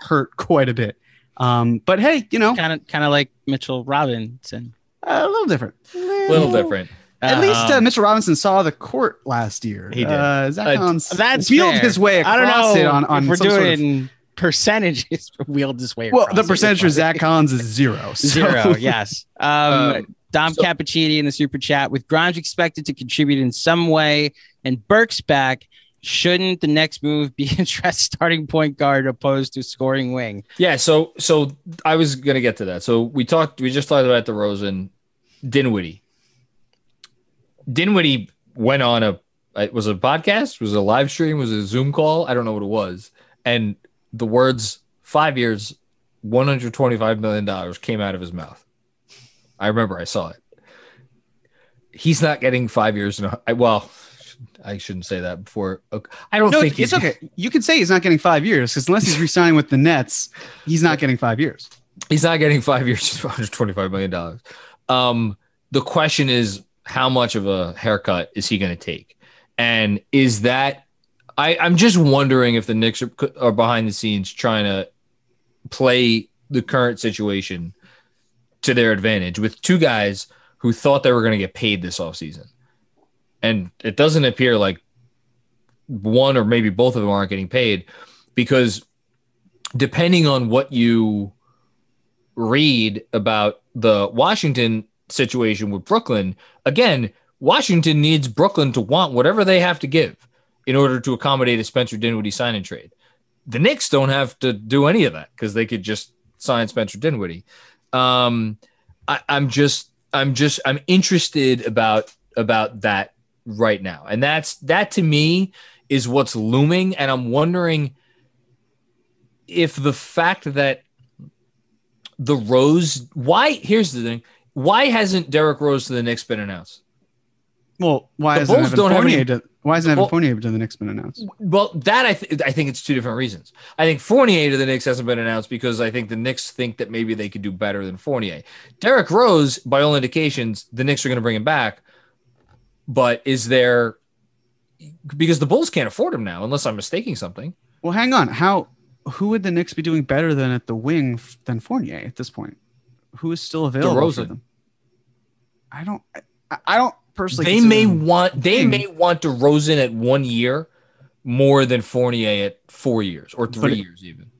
hurt quite a bit. Um, but hey, you know, kind of kind of like Mitchell Robinson. a little different. A little different. At Uh, least uh, Mitchell Robinson saw the court last year. He did. Uh, Zach Uh, Collins that's wheeled fair. his way across I don't know it on, on if we're some sort of- doing percentages. Wheeled this way. well, the percentage for Zach Collins is zero. so- Zero, yes. Um, Um, Dom so- Cappuccini in the super chat with Grimes expected to contribute in some way and Burke's back. Shouldn't the next move be address starting point guard opposed to scoring wing? Yeah, so so I was gonna get to that. So we talked, we just talked about DeRozan, Dinwiddie. Dinwiddie went on a it was a podcast, was it a live stream, was it a Zoom call? I don't know what it was, and the words five years, one hundred twenty five million dollars came out of his mouth. I remember I saw it. He's not getting five years. In a, well, I shouldn't say that before. Okay. I don't No, think it's he's okay. You can say he's not getting five years because unless he's re-signing with the Nets, he's not getting five years. He's not getting five years 125 million dollars. Um, the question is, how much of a haircut is he going to take? And is that? I, I'm just wondering if the Knicks are, are behind the scenes trying to play the current situation to their advantage with two guys who thought they were going to get paid this offseason. And it doesn't appear like one or maybe both of them aren't getting paid because depending on what you read about the Washington situation with Brooklyn, again, Washington needs Brooklyn to want whatever they have to give in order to accommodate a Spencer Dinwiddie sign and trade. The Knicks don't have to do any of that because they could just sign Spencer Dinwiddie. Um, I, I'm just, I'm just, I'm interested about about that right now, and that's that to me is what's looming, and I'm wondering if the fact that the Rose, why? Here's the thing: why hasn't Derrick Rose to the Knicks been announced? Well, why The isn't Bulls Evan don't have Fournier? any- to, why isn't Evan Well- Fournier to the Knicks been announced? Well, that I, th- I think it's two different reasons. I think Fournier to the Knicks hasn't been announced because I think the Knicks think that maybe they could do better than Fournier. Derrick Rose, by all indications, the Knicks are going to bring him back. But is there because the Bulls can't afford him now, unless I'm mistaking something. Well, hang on. How? Who would the Knicks be doing better than at the wing than Fournier at this point? Who is still available for DeRozan. them? I don't. I, I don't personally. they may want they thing. may want DeRozan at one year more than Fournier at four years or three But- years even.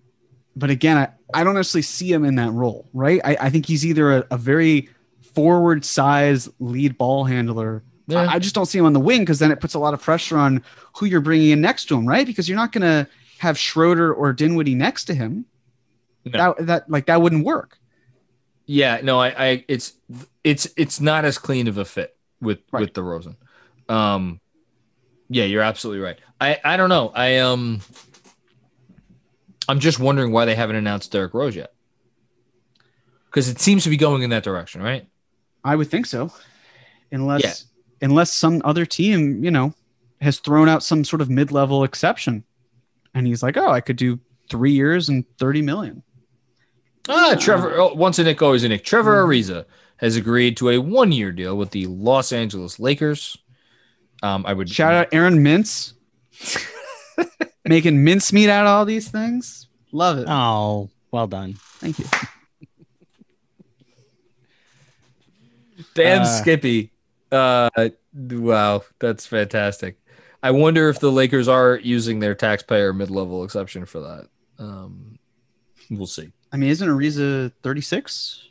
but again, I, I don't necessarily see him in that role, right? I, I think he's either a, a very forward size lead ball handler. Yeah. I, I just don't see him on the wing because then it puts a lot of pressure on who you're bringing in next to him, right? Because you're not going to have Schroeder or Dinwiddie next to him. No. That, that like that wouldn't work. Yeah, no, I, I it's it's it's not as clean of a fit with Right. with DeRozan. Um, yeah, you're absolutely right. I I don't know. I um, I'm just wondering why they haven't announced Derrick Rose yet. Because it seems to be going in that direction, right? I would think so, unless Yeah. unless some other team, you know, has thrown out some sort of mid level exception, and he's like, oh, I could do three years and thirty million. Ah, Trevor. Oh, once a Knick, always a Knick. Trevor Mhm. Ariza has agreed to a one-year deal with the Los Angeles Lakers. Um, I would Shout out Aaron Mintz, making mincemeat out of all these things. Love it. Oh, well done. Thank you. Damn, Uh, Skippy. Uh, wow, that's fantastic. I wonder if the Lakers are using their taxpayer mid-level exception for that. Um, we'll see. I mean, isn't Ariza thirty six?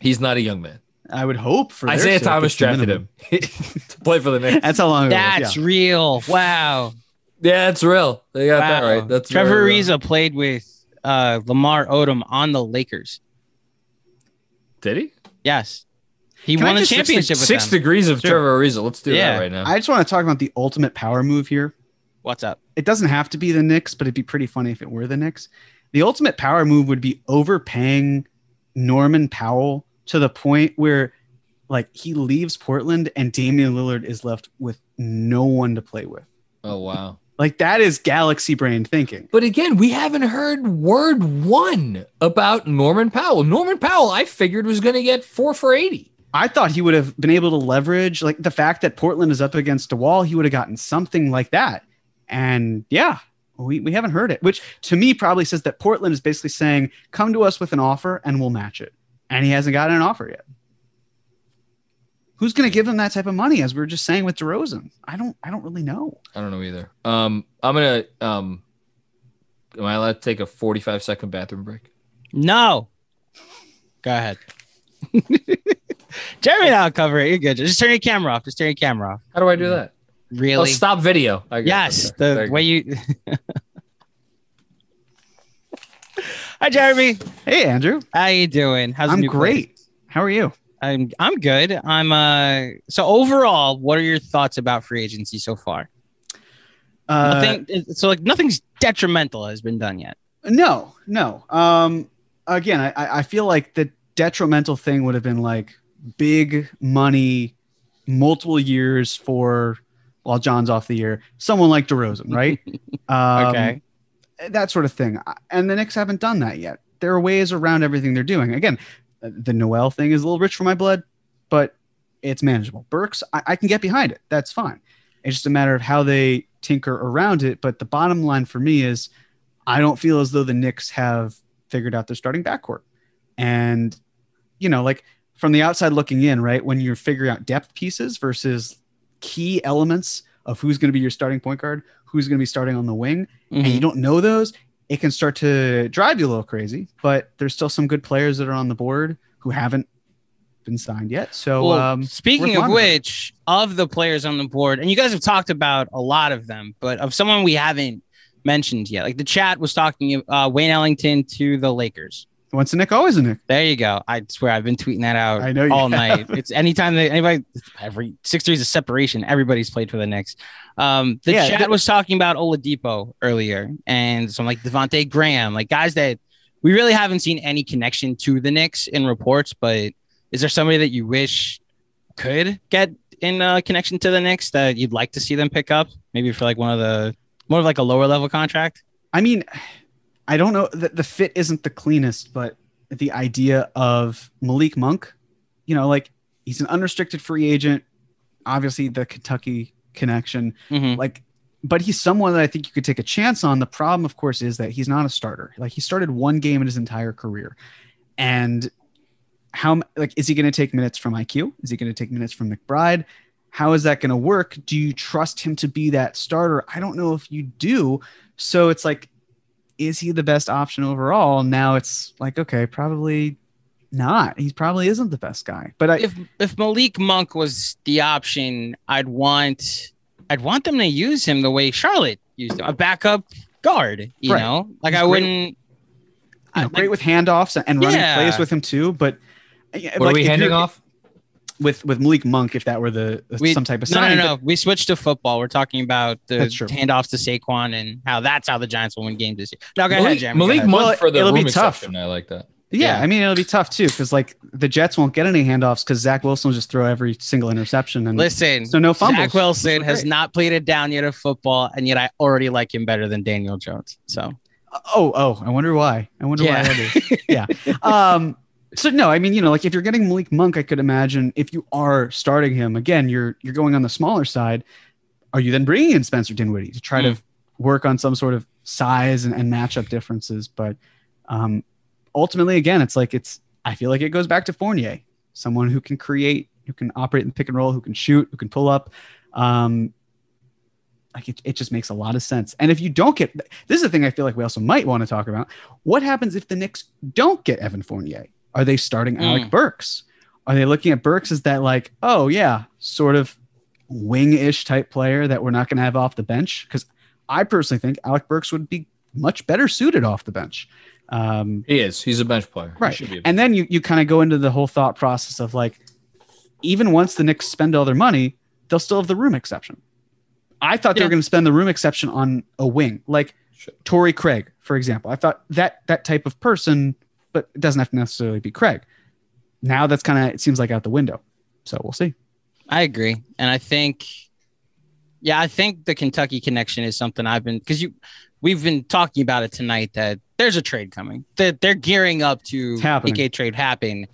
He's not a young man. I would hope for their Isaiah sake, Thomas it's the drafted minimum. him to play for the Knicks. That's how long. Ago was, That's yeah. real. Wow. Yeah, it's real. They got that right. That's Trevor very. Ariza played with uh, Lamar Odom on the Lakers. Did he? Yes, he Can won a just- six- championship with Six them. degrees of Sure. Trevor Ariza. Let's do Yeah. that right now. I just want to talk about the ultimate power move here. What's up? It doesn't have to be the Knicks, but it'd be pretty funny if it were the Knicks. The ultimate power move would be overpaying Norman Powell to the point where like he leaves Portland and Damian Lillard is left with no one to play with. oh wow. Like that is galaxy brain thinking. But again, we haven't heard word one about Norman Powell. Norman Powell, I figured was going to get four for eighty. I thought he would have been able to leverage like the fact that Portland is up against a wall. He would have gotten something like that. And yeah, we, we haven't heard it, which to me probably says that Portland is basically saying, come to us with an offer and we'll match it. And he hasn't gotten an offer yet. Who's going to give him that type of money? As we were just saying with DeRozan, I don't, I don't really know. I don't know either. Um, I'm gonna. Um, am I allowed to take a 45 second bathroom break? No. Go ahead. Jeremy, I'll cover it. You're good. Just turn your camera off. Just turn your camera off. How do I do that? Oh, Really? stop video. I got- yes. okay. The you way you. Hi, Jeremy. Hey, Andrew, How you doing? How's the I'm new place? great. How are you? I'm I'm good. I'm uh. So overall, what are your thoughts about free agency so far? Uh, Nothing. So like nothing's detrimental has been done yet. No, no. Um, again, I- I, I feel like the detrimental thing would have been like big money, multiple years for while John's off the year, someone like DeRozan, right? um, Okay. that sort of thing. And the Knicks haven't done that yet. There are ways around everything they're doing. Again, the Noel thing is a little rich for my blood, but it's manageable. Burks, I, I can get behind it. That's fine. It's just a matter of how they tinker around it. But the bottom line for me is I don't feel as though the Knicks have figured out their starting backcourt. And, you know, like from the outside looking in, right, when you're figuring out depth pieces versus key elements of who's going to be your starting point guard, who's going to be starting on the wing, and you Mhm. don't know those, it can start to drive you a little crazy. But there's still some good players that are on the board who haven't been signed yet. So, Well, um, speaking of which, of the players on the board, and you guys have talked about a lot of them, but of someone we haven't mentioned yet, like the chat was talking uh, Wayne Ellington to the Lakers. Once a Knick, always a Knick. There you go. I swear I've been tweeting that out I know all have. night. It's anytime that anybody every six threes of separation, everybody's played for the Knicks. Um, the Yeah, chat was talking about Oladipo earlier, and some like Devonte' Graham, like guys that we really haven't seen any connection to the Knicks in reports. But is there somebody that you wish could get in a connection to the Knicks that you'd like to see them pick up, maybe for like one of the more of like a lower level contract? I mean, I don't know. that the fit isn't the cleanest, but the idea of Malik Monk, you know, like he's an unrestricted free agent. Obviously, the Kentucky connection. Mhm. like but he's someone that I think you could take a chance on. The problem, of course, is that he's not a starter. Like he started one game in his entire career. And how like is he going to take minutes from IQ? Is he going to take minutes from McBride? How is that going to work? Do you trust him to be that starter? I don't know if you do. So it's like, is he the best option overall? Now it's like, okay, probably not. He probably isn't the best guy. But I, if if Malik Monk was the option, I'd want I'd want them to use him the way Charlotte used him, a backup guard. You Right. know, like He's I wouldn't. you know, I- great with handoffs and running Yeah. plays with him too. But uh, What like, are we handing you're- off? With with Malik Monk if that were the We- some type of No, no, sign. no, We switched to football. We're talking about the handoffs to Saquon and how that's how the Giants will win games this year. No, go ahead, Malik, Jeremy. Malik ahead. Monk Well, for the it'll be room tough. exception. I like that. Yeah, Yeah. I mean it'll be tough too because like the Jets won't get any handoffs because Zach Wilson will just throw every single interception and Listen, so no fumbles. Zach Wilson has not played it down yet of football, and yet I already like him better than Daniel Jones. So Oh, oh, I wonder why. I wonder Yeah. why that is. yeah. Um. So no, I mean you know like if you're getting Malik Monk, I could imagine if you are starting him again, you're you're going on the smaller side. Are you then bringing in Spencer Dinwiddie to try to work on some sort of size and, and matchup differences? But um, ultimately, again, it's like it's. I feel like it goes back to Fournier, someone who can create, who can operate in the pick and roll, who can shoot, who can pull up. Um, like it, it just makes a lot of sense. And if you don't get this is the thing I feel like we also might want to talk about. What happens if the Knicks don't get Evan Fournier? Are they starting Alec Mm. Burks? Are they looking at Burks as that like, oh yeah, sort of wing-ish type player that we're not going to have off the bench? Because I personally think Alec Burks would be much better suited off the bench. Um, he is. He's a bench player. Right. And then you, you kind of go into the whole thought process of like, even once the Knicks spend all their money, they'll still have the room exception. I thought they were going to spend the room exception on a wing, like Sure. Torrey Craig, for example. I thought that that type of person, but it doesn't have to necessarily be Craig. Now that's kind of it seems like out the window. So we'll see. I agree, and I think, yeah, I think the Kentucky connection is something I've been because you, we've been talking about it tonight that there's a trade coming. That they're gearing up to It's happening. make a trade happen,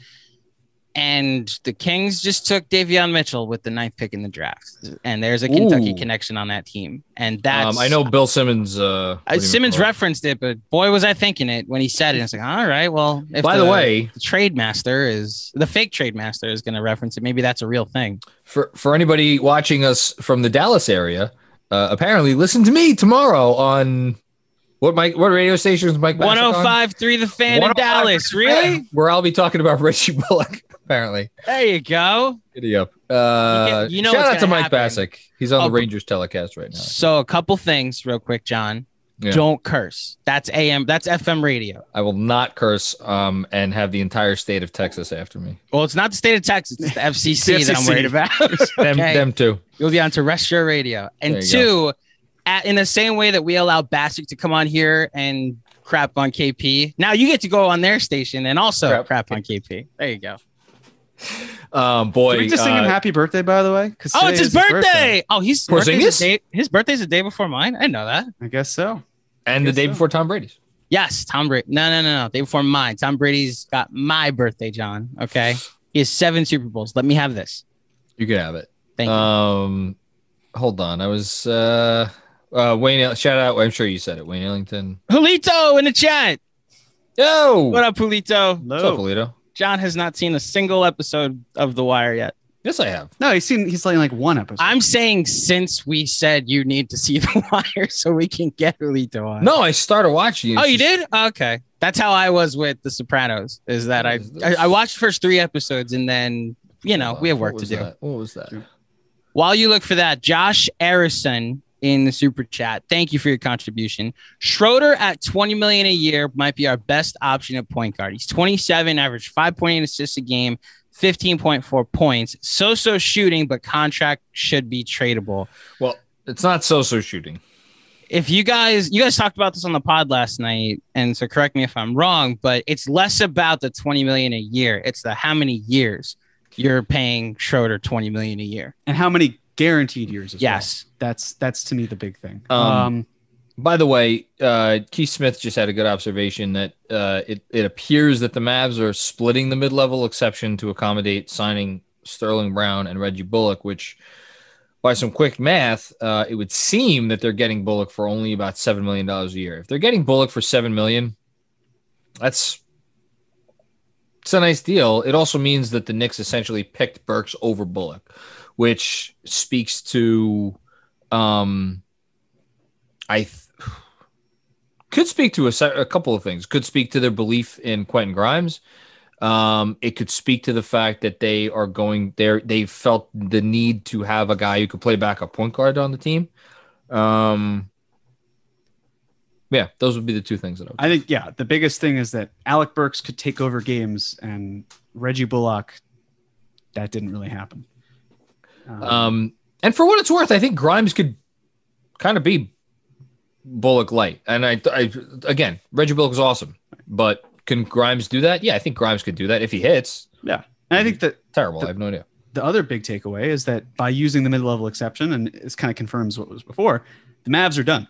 and the Kings just took Davion Mitchell with the ninth pick in the draft, and there's a Kentucky Ooh. connection on that team, and that's Um, I know Bill Simmons. Uh, Uh, Simmons referenced it, but boy, was I thinking it when he said it. It's like, all right, well, if By the way, the trade master is the fake trade master is going to reference it, maybe that's a real thing. for for anybody watching us from the Dallas area, uh, apparently listen to me tomorrow on what Mike what radio stations Mike Bacsik on? The Fan in Dallas. Really? where I'll be talking about Reggie Bullock. Apparently, There you go. giddy up. Uh, You know shout out to Mike happen. Bacsik. He's on Oh, the Rangers telecast right now. So a couple things real quick, John. Yeah. Don't curse. That's AM. That's FM radio. I will not curse um, and have the entire state of Texas after me. Well, it's not the state of Texas. It's the FCC, the that I'm worried about. Them, Okay. them too. You'll be on terrestrial radio. And two, at, in the same way that we allow Bacsik to come on here and crap on KP, now you get to go on their station and also Crap. crap, on KP. There you go. Um, boy, Can we just sing him uh, happy birthday, by the way? 'Cause Oh, it's his is birthday. Oh, he's birthday's Porzingis? the day, his birthday's the day before mine. I didn't know that. I guess so. and the day so. before Tom Brady's. Yes, Tom Brady. No, no, no, no. Day before mine. Tom Brady's got my birthday, John. Okay. He has seven Super Bowls. Let me have this. You could have it. Thank you. Um, hold on. I was uh, uh Wayne. Shout out. I'm sure you said it. Wayne Ellington. Julito in the chat. Yo, What up, Julito? What's up, Polito? John has not seen a single episode of The Wire yet. Yes, I have. No, he's seen he's like like one episode. I'm saying since we said you need to see The Wire so we can get Julito on. No, I started watching. Oh, It's you did? Okay. That's how I was with The Sopranos. Is that I, What is I? I watched the first three episodes and then you know Hold we have work to do. that? What was that? While you look for that, Josh Arison in the super chat. Thank you for your contribution. Schroeder at 20 million a year might be our best option at point guard. He's 27, average 5.8 assists a game, 15.4 points. So-so shooting, but contract should be tradable. Well, it's not so-so shooting. If you guys you guys talked about this on the pod last night, and so correct me if I'm wrong, but it's less about the 20 million a year. It's the how many years you're paying Schroeder 20 million a year. and how many guaranteed years? As Yes. well. that's that's to me the big thing. Um, Um, By the way, uh, Keith Smith just had a good observation that uh, it, it appears that the Mavs are splitting the mid-level exception to accommodate signing Sterling Brown and Reggie Bullock, which by some quick math, uh, it would seem that they're getting Bullock for only about $7 million a year. If they're getting Bullock for 7 million, that's it's a nice deal. It also means that the Knicks essentially picked Burks over Bullock, which speaks to um, I th- could speak to a, a couple of things. Could speak to their belief in Quentin Grimes. Um, it could speak to the fact that they are going there. They felt the need to have a guy who could play backup point guard on the team. Um, yeah, those would be the two things that I would. I think yeah, the biggest thing is that Alec Burks could take over games, and Reggie Bullock, that didn't really happen. Um, and for what it's worth, I think Grimes could kind of be Bullock light. And I, I again, Reggie Bullock is awesome, but can Grimes do that? Yeah, I think Grimes could do that if he hits. yeah, and I think that Terrible. I have no idea. the other big takeaway is that by using the mid-level exception, and this kind of confirms what was before, the Mavs are done.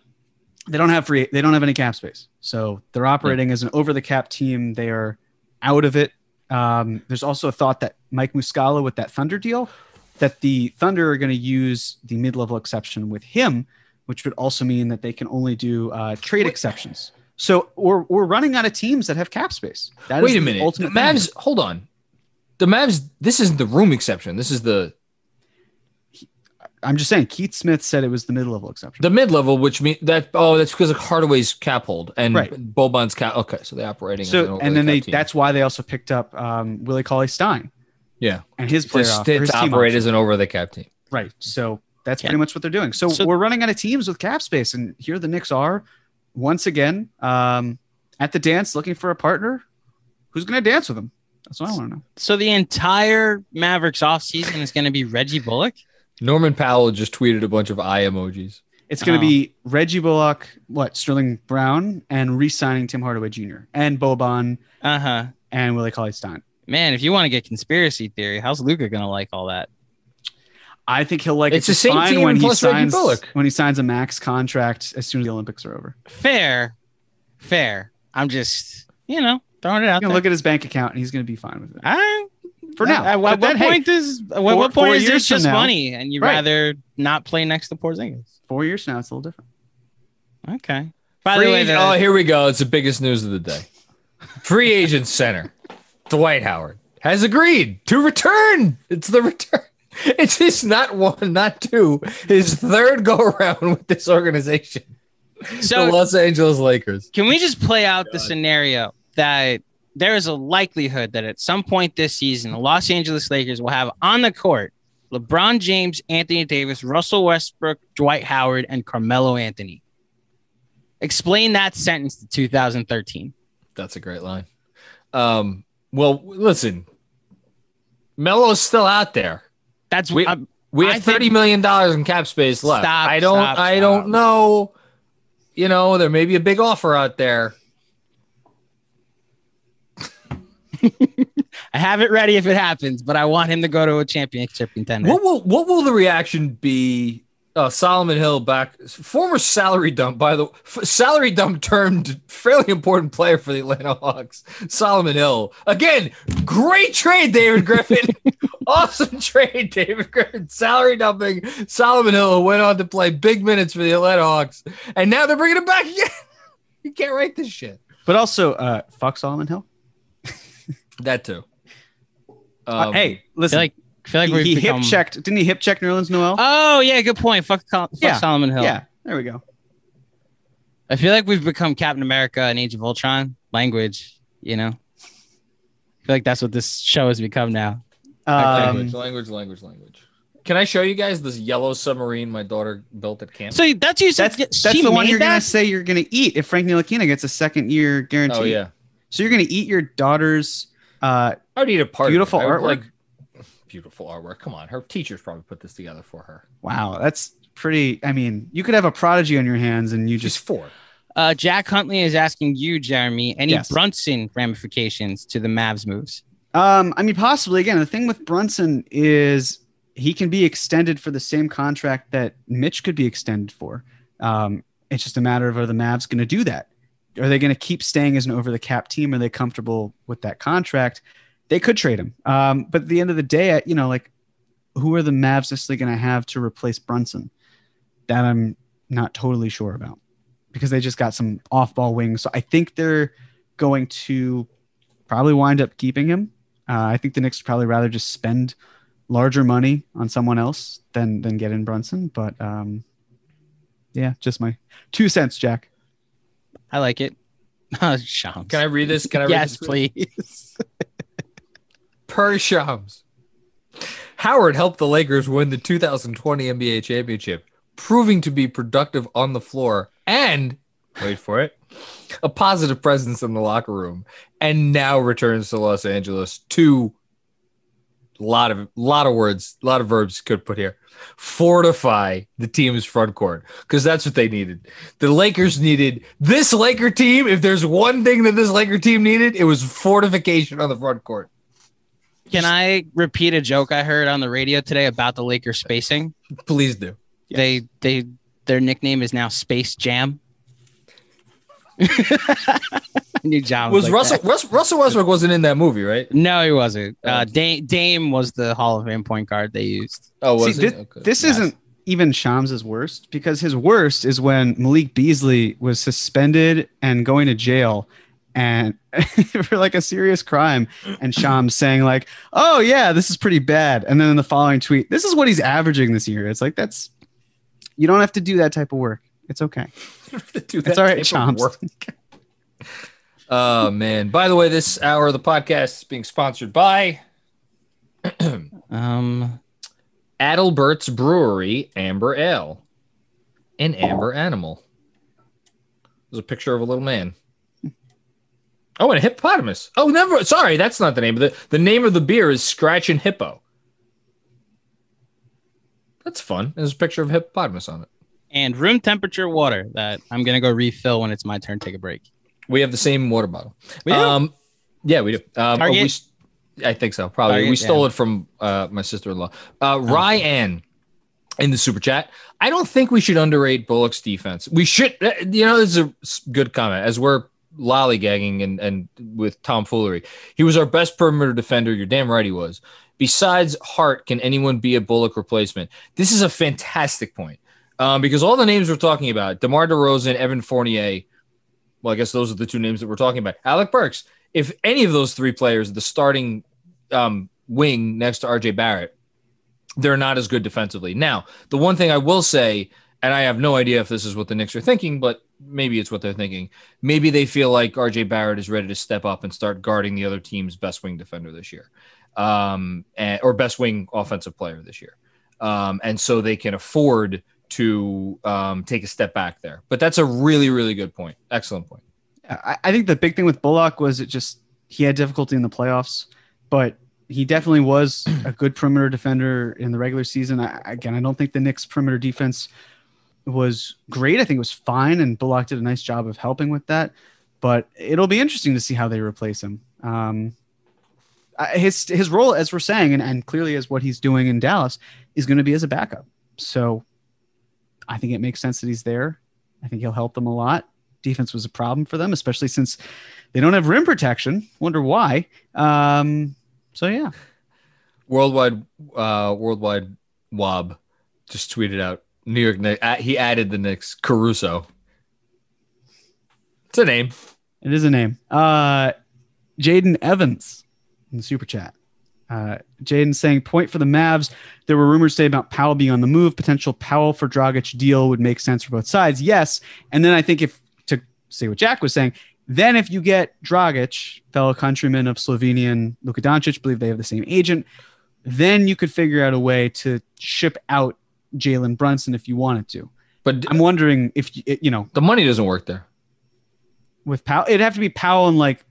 They don't have free. They don't have any cap space, so they're operating as an over-the-cap team. They are out of it. Um, there's also a thought that Mike Muscala with that Thunder deal, that the Thunder are going to use the mid-level exception with him, which would also mean that they can only do uh, trade exceptions. So we're we're running out of teams that have cap space. That is Wait a minute. The Ultimate thing. Hold on. The Mavs, this isn't the room exception. This is the I'm just saying. Keith Smith said it was the mid-level exception. the mid level, which mean that oh, that's because of Hardaway's cap hold and Right. Boban's cap. Okay, so they're operating. So and the then they, team. that's why they also picked up um, Willie Cauley Stein yeah, and his player just off, to his team operate option. as an over the cap team. right. So that's Yeah. pretty much what they're doing. So, So- we're running out of teams with cap space, and here the Knicks are once again um, at the dance looking for a partner. Who's going to dance with them? That's what I want to know. So the entire Mavericks offseason is going to be Reggie Bullock. Norman Powell just tweeted a bunch of eye emojis. It's going Oh. to be Reggie Bullock, what Sterling Brown, and re-signing Tim Hardaway Jr. and Boban Uh huh. and Willie Cauley Stein. Man, if you want to get conspiracy theory, how's Luka going to like all that? I think he'll like It's it the same fine team when he plus Reggie signs Bullock. when he signs a max contract as soon as the Olympics are over. Fair, fair. I'm just, you know, throwing it out He's gonna there. look at his bank account and he's gonna be fine with it I, for now. At, But at then, what hey, point is at four- what point is years this from just now- money and you'd Right. rather not play next to Porzingis? four years from now, it's a little different. Okay. By Free the way, agent- the- oh, here we go. It's the biggest news of the day. Free agent center Dwight Howard has agreed to return. It's the return. It's his not one, not two, his third go around with this organization, so the Los Angeles Lakers. Can we just play out the scenario that there is a likelihood that at some point this season, the Los Angeles Lakers will have on the court LeBron James, Anthony Davis, Russell Westbrook, Dwight Howard, and Carmelo Anthony? Explain that sentence to 2013. That's a great line. Um, well, listen, Melo's still out there. That's We- I'm- We I have think- thirty million dollars in cap space left. Stop, I don't. stop, I stop. don't know. You know, there may be a big offer out there. I have it ready if it happens, but I want him to go to a championship contender. What will what will the reaction be? Uh, Solomon Hill back, former salary dump. By the f- salary dump turned fairly important player for the Atlanta Hawks. Solomon Hill again, great trade, David Griffin. awesome trade, David Griffin. Salary dumping Solomon Hill went on to play big minutes for the Atlanta Hawks, and now they're bringing him back again. you can't write this shit. But also, uh, fuck Solomon Hill. That too. Uh, Um, hey, listen, like I feel like he, we've he become... hip checked. Didn't he hip check Nerlens Noel? Oh yeah, good point. Fuck, Col- fuck Yeah, Solomon Hill. yeah, there we go. I feel like we've become Captain America and Age of Ultron language. You know, I feel like that's what this show has become now. Um, language, language, language, language. Can I show you guys this yellow submarine my daughter built at camp? So that's you said. that's she that's the one you're gonna say you're gonna eat if Frank Ntilikina gets a second year guarantee. oh yeah, So you're gonna eat your daughter's. Uh, I would eat a part. of it. Beautiful I would, artwork? like beautiful artwork. Come on, her teachers probably put this together for her. wow, that's pretty. I mean, you could have a prodigy on your hands, and you She's just four. Uh, Jack Huntley is asking you, Jeremy, any Yes. Brunson ramifications to the Mavs moves? Um, I mean, possibly. Again, the thing with Brunson is he can be extended for the same contract that Mitch could be extended for. Um, it's just a matter of are the Mavs going to do that? Are they going to keep staying as an over the cap team? Are they comfortable with that contract? They could trade him. Um, but at the end of the day, you know, like who are the Mavs necessarily going to have to replace Brunson? That I'm not totally sure about because they just got some off ball wings. So I think they're going to probably wind up keeping him. Uh, I think the Knicks would probably rather just spend larger money on someone else than than get in Brunson. But um, yeah, just my two cents, Jack. I like it. Uh, Shams. Can I read this? Can I read yes, this? please. Per Shams. Howard helped the Lakers win the 2020 NBA championship, proving to be productive on the floor and, wait for it, a positive presence in the locker room, and now returns to Los Angeles to a lot of lot of words, a lot of verbs could put here. Fortify the team's front court because that's what they needed. The Lakers needed this Laker team. If there's one thing that this Laker team needed, it was fortification on the front court. Can I repeat a joke I heard on the radio today about the Lakers spacing? Please do. They they their nickname is now Space Jam. I knew John Was like Russell that. Russ, Russell Westbrook wasn't in that movie, right? No, he wasn't. Uh. Dame, Dame was the Hall of Fame point guard they used. Oh, See, was thi- it? Okay. This Yes. isn't even Shams' worst because his worst is when Malik Beasley was suspended and going to jail and for like a serious crime and Shams saying like, "Oh yeah, this is pretty bad." And then in the following tweet, "This is what he's averaging this year." It's like that's you don't have to do that type of work. It's okay. Do It's all right, Shams. Oh man! By the way, this hour of the podcast is being sponsored by Um, Adelbert's Brewery Amber Ale. An amber animal. There's a picture of a little man. Oh, and a hippopotamus. Oh, never. Sorry, that's not the name of the. The name of the beer is Scratch and Hippo. That's fun. There's a picture of a hippopotamus on it. And room temperature water that I'm gonna go refill when it's my turn take a break. We have the same water bottle. We do? Um, yeah, we do. Um, Target? we s- I think so. Probably. Target, we stole yeah. it from uh, my sister-in-law. Uh, Ryan in the super chat. I don't think we should underrate Bullock's defense. We should. uh, You know, this is a good comment. As we're lollygagging and and with tomfoolery, he was our best perimeter defender. You're damn right he was. Besides Hart, can anyone be a Bullock replacement? This is a fantastic point um, because all the names we're talking about, DeMar DeRozan, Evan Fournier. Well, I guess those are the two names that we're talking about. Alec Burks. If any of those three players, the starting um, wing next to RJ Barrett, they're not as good defensively. Now, the one thing I will say, and I have no idea if this is what the Knicks are thinking, but maybe it's what they're thinking. Maybe they feel like RJ Barrett is ready to step up and start guarding the other team's best wing defender this year, um, and, or best wing offensive player this year. Um, and so they can afford to um, take a step back there. But that's a really, really good point. Excellent point. I, I think the big thing with Bullock was it just he had difficulty in the playoffs, but he definitely was a good perimeter defender in the regular season. I, again, I don't think the Knicks' perimeter defense was great. I think it was fine, and Bullock did a nice job of helping with that. But it'll be interesting to see how they replace him. Um, his his role, as we're saying, and, and clearly as what he's doing in Dallas, is going to be as a backup. So I think it makes sense that he's there. I think he'll help them a lot. Defense was a problem for them, especially since they don't have rim protection. Wonder why. Um, so yeah, Worldwide, uh, worldwide Wob just tweeted out New York. Knicks. He added the Knicks Caruso. It's a name. it is a name. Uh, Jaden Evans in the super chat. Uh, Jaden saying point for the Mavs. There were rumors today about Powell being on the move. Potential Powell for Dragic deal would make sense for both sides. Yes, and then I think if to say what Jack was saying, then if you get Dragic, fellow countryman of Slovenian Luka Doncic, believe they have the same agent, then you could figure out a way to ship out Jalen Brunson if you wanted to. But I'm wondering if you, know the money doesn't work there. with Powell, it'd have to be Powell and like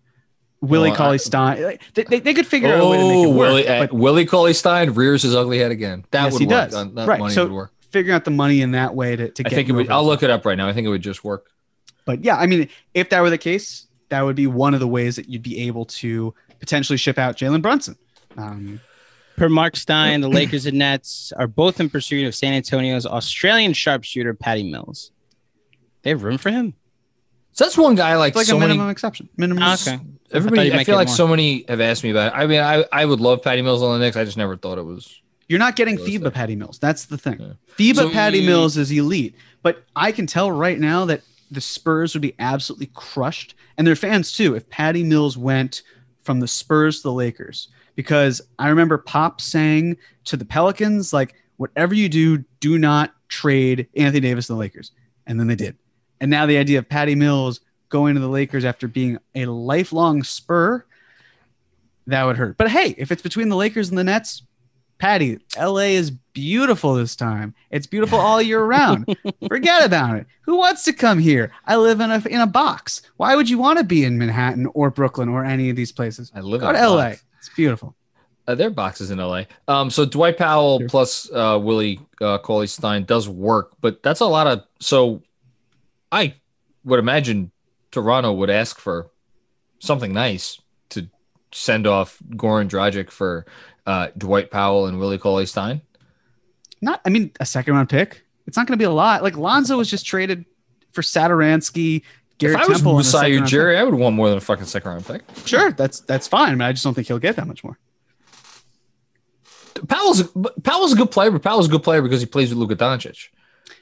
Willie Well, Cauley Stein. Like, they, they, they could figure out a way to make Oh, it work. Willie, uh, but Willie Cauley Stein rears his ugly head again. That Yes, would he work. does. That Right, money so- would work. figuring out the money in that way to, to I think it would. I'll look it up right now. I think it would just work. But yeah, I mean, if that were the case, that would be one of the ways that you'd be able to potentially ship out Jalen Brunson. Um, Per Marc Stein, the Lakers and Nets are both in pursuit of San Antonio's Australian sharpshooter Patty Mills. They have room for him. So that's one guy like, it's like so a minimum many. exception. Minimum. Ah, okay. Everybody, you'd I, feel like more. so many have asked me about. It. I mean, I I would love Patty Mills on the Knicks. I just never thought it was. You're not getting FIBA that? Patty Mills. That's the thing. Yeah. FIBA So- Patty Mills is elite, but I can tell right now that the Spurs would be absolutely crushed, and their fans too, if Patty Mills went from the Spurs to the Lakers. Because I remember Pop saying to the Pelicans, like, whatever you do, do not trade Anthony Davis to the Lakers. And then they did. And now the idea of Patty Mills going to the Lakers after being a lifelong Spur, that would hurt. But hey, if it's between the Lakers and the Nets, Patty, LA is beautiful this time. It's beautiful all year round. Forget about it. Who wants to come here? I live in a in a box. Why would you want to be in Manhattan or Brooklyn or any of these places? I live Go in to a LA. box. It's beautiful. Uh, their boxes in LA. Um, so Dwight Powell Sure. plus uh, Willie uh, Cauley Stein does work, but that's a lot of. So I would imagine Toronto would ask for something nice to send off Goran Dragic for uh, Dwight Powell and Willie Cauley Stein. Not, I mean, a second round pick. It's not going to be a lot. Like Lonzo was just traded for Satoransky, Garrett if I was Temple. and a Masai second-round Ujiri, I would want more than a fucking second round pick. pick. Sure, that's that's fine. But I just don't think he'll get that much more. Powell's Powell's a good player, but Powell's a good player because he plays with Luka Doncic.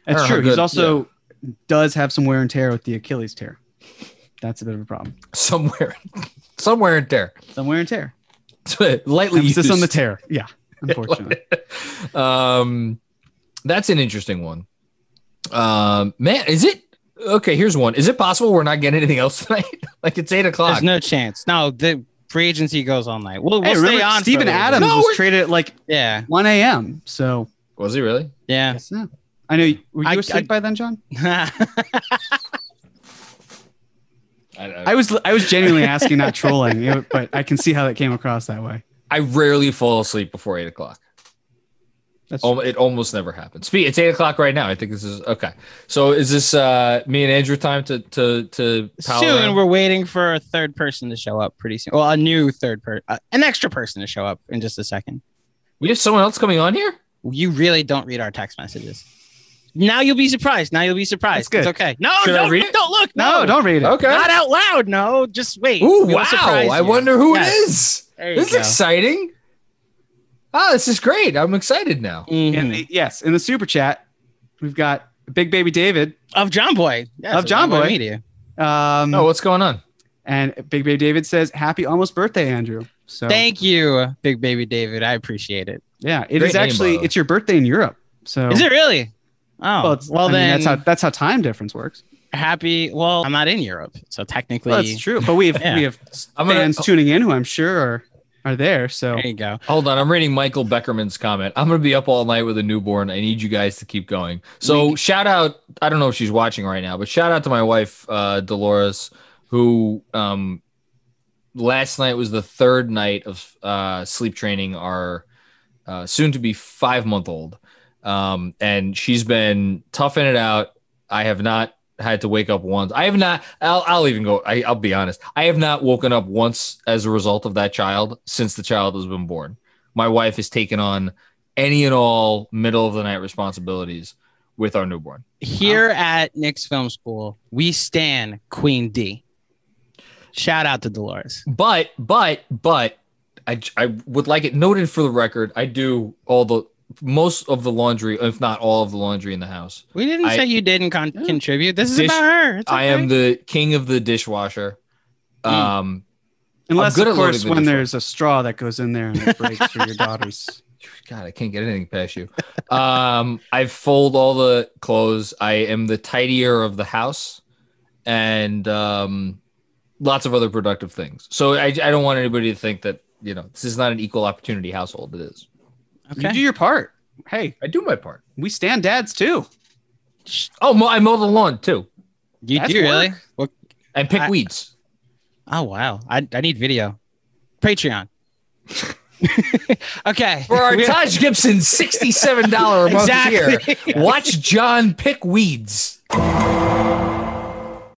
That's true. how He's good- also does have some wear and tear with the Achilles tear. That's a bit of a problem. Somewhere, somewhere in there, Some wear and tear. lightly Emphasis used. on the tear. Yeah, unfortunately. um, that's an interesting one. Um, man, is it okay? Here's one. Is it possible we're not getting anything else tonight? like it's eight o'clock. There's no chance. No, the free agency goes all night. We'll, we'll hey, stay remember on. for a Steven little bit. Adams No, was we're- traded at like Yeah. 1 a.m. So Was he really? Yeah. Yes, yeah. I know. you- Were you I- asleep I- by then, John? I, I was. I was genuinely asking, not trolling, but I can see how that came across that way. I rarely fall asleep before eight o'clock. That's Al- It almost never happens. Speak. It's eight o'clock right now. I think this is okay. So is this uh me and Andrew time to to to pal soon around? we're waiting for a third person to show up pretty soon. Well, a new third person, uh, an extra person to show up in just a second. We have someone else coming on here. You really don't read our text messages. Now you'll be surprised. Now you'll be surprised. That's good. It's okay. No, Should don't read it? Don't look. no, don't read it. Okay. Not out loud. No, just wait. Ooh, We'll wow! I you. wonder who Yes. it is. There you This is go. exciting. Oh, this is great. I'm excited now. Mhm. In the, yes, in the super chat, we've got Big Baby David. Of Jomboy. Yes, Of Jomboy. Media. Um, Oh, what's going on? and Big Baby David says, "Happy almost birthday, Andrew." So Thank you, Big Baby David. I appreciate it. yeah, it Great is actually the way. it's your birthday in Europe. So Is it really? Oh, Well, well, it's, I mean, then that's how that's how time difference works. happy. Well, I'm not in Europe, so technically, Well, that's true. But we have Yeah. we have I'm gonna fans tuning in who I'm sure are are there. So there you go. hold on. I'm reading Michael Beckerman's comment. I'm gonna be up all night with a newborn. I need you guys to keep going. So shout out. I don't know if she's watching right now, but shout out to my wife, uh, Dolores, who um, last night was the third night of uh, sleep training our uh, soon to be five month old. Um, and she's been toughing it out. I have not had to wake up once. I have not, I'll, I'll even go, I, I'll be honest. I have not woken up once as a result of that child since the child has been born. My wife has taken on any and all middle of the night responsibilities with our newborn. Here at Knicks Film School, we stand Queen D. Shout out to Dolores. But, but, but I, I would like it noted for the record. I do all the, most of the laundry, if not all of the laundry in the house. We didn't I- say you didn't con- Yeah. contribute. This is Dish- about her. It's I am the king of the dishwasher. Um, unless good of course the when dishwasher. there's a straw that goes in there and it breaks for your daughters. God, I can't get anything past you. Um, I fold all the clothes. I am the tidier of the house, and um, lots of other productive things. So I, I don't want anybody to think that you know this is not an equal opportunity household. It is. You do your part. Hey, I do my part. we stand dads too. Oh, mo- I mow the lawn too, You That's do really? work. Well, and pick I- weeds. oh wow. I, I need video. Patreon. okay. For our Taj Gibson sixty-seven dollar a month Exactly. tier, watch John pick weeds.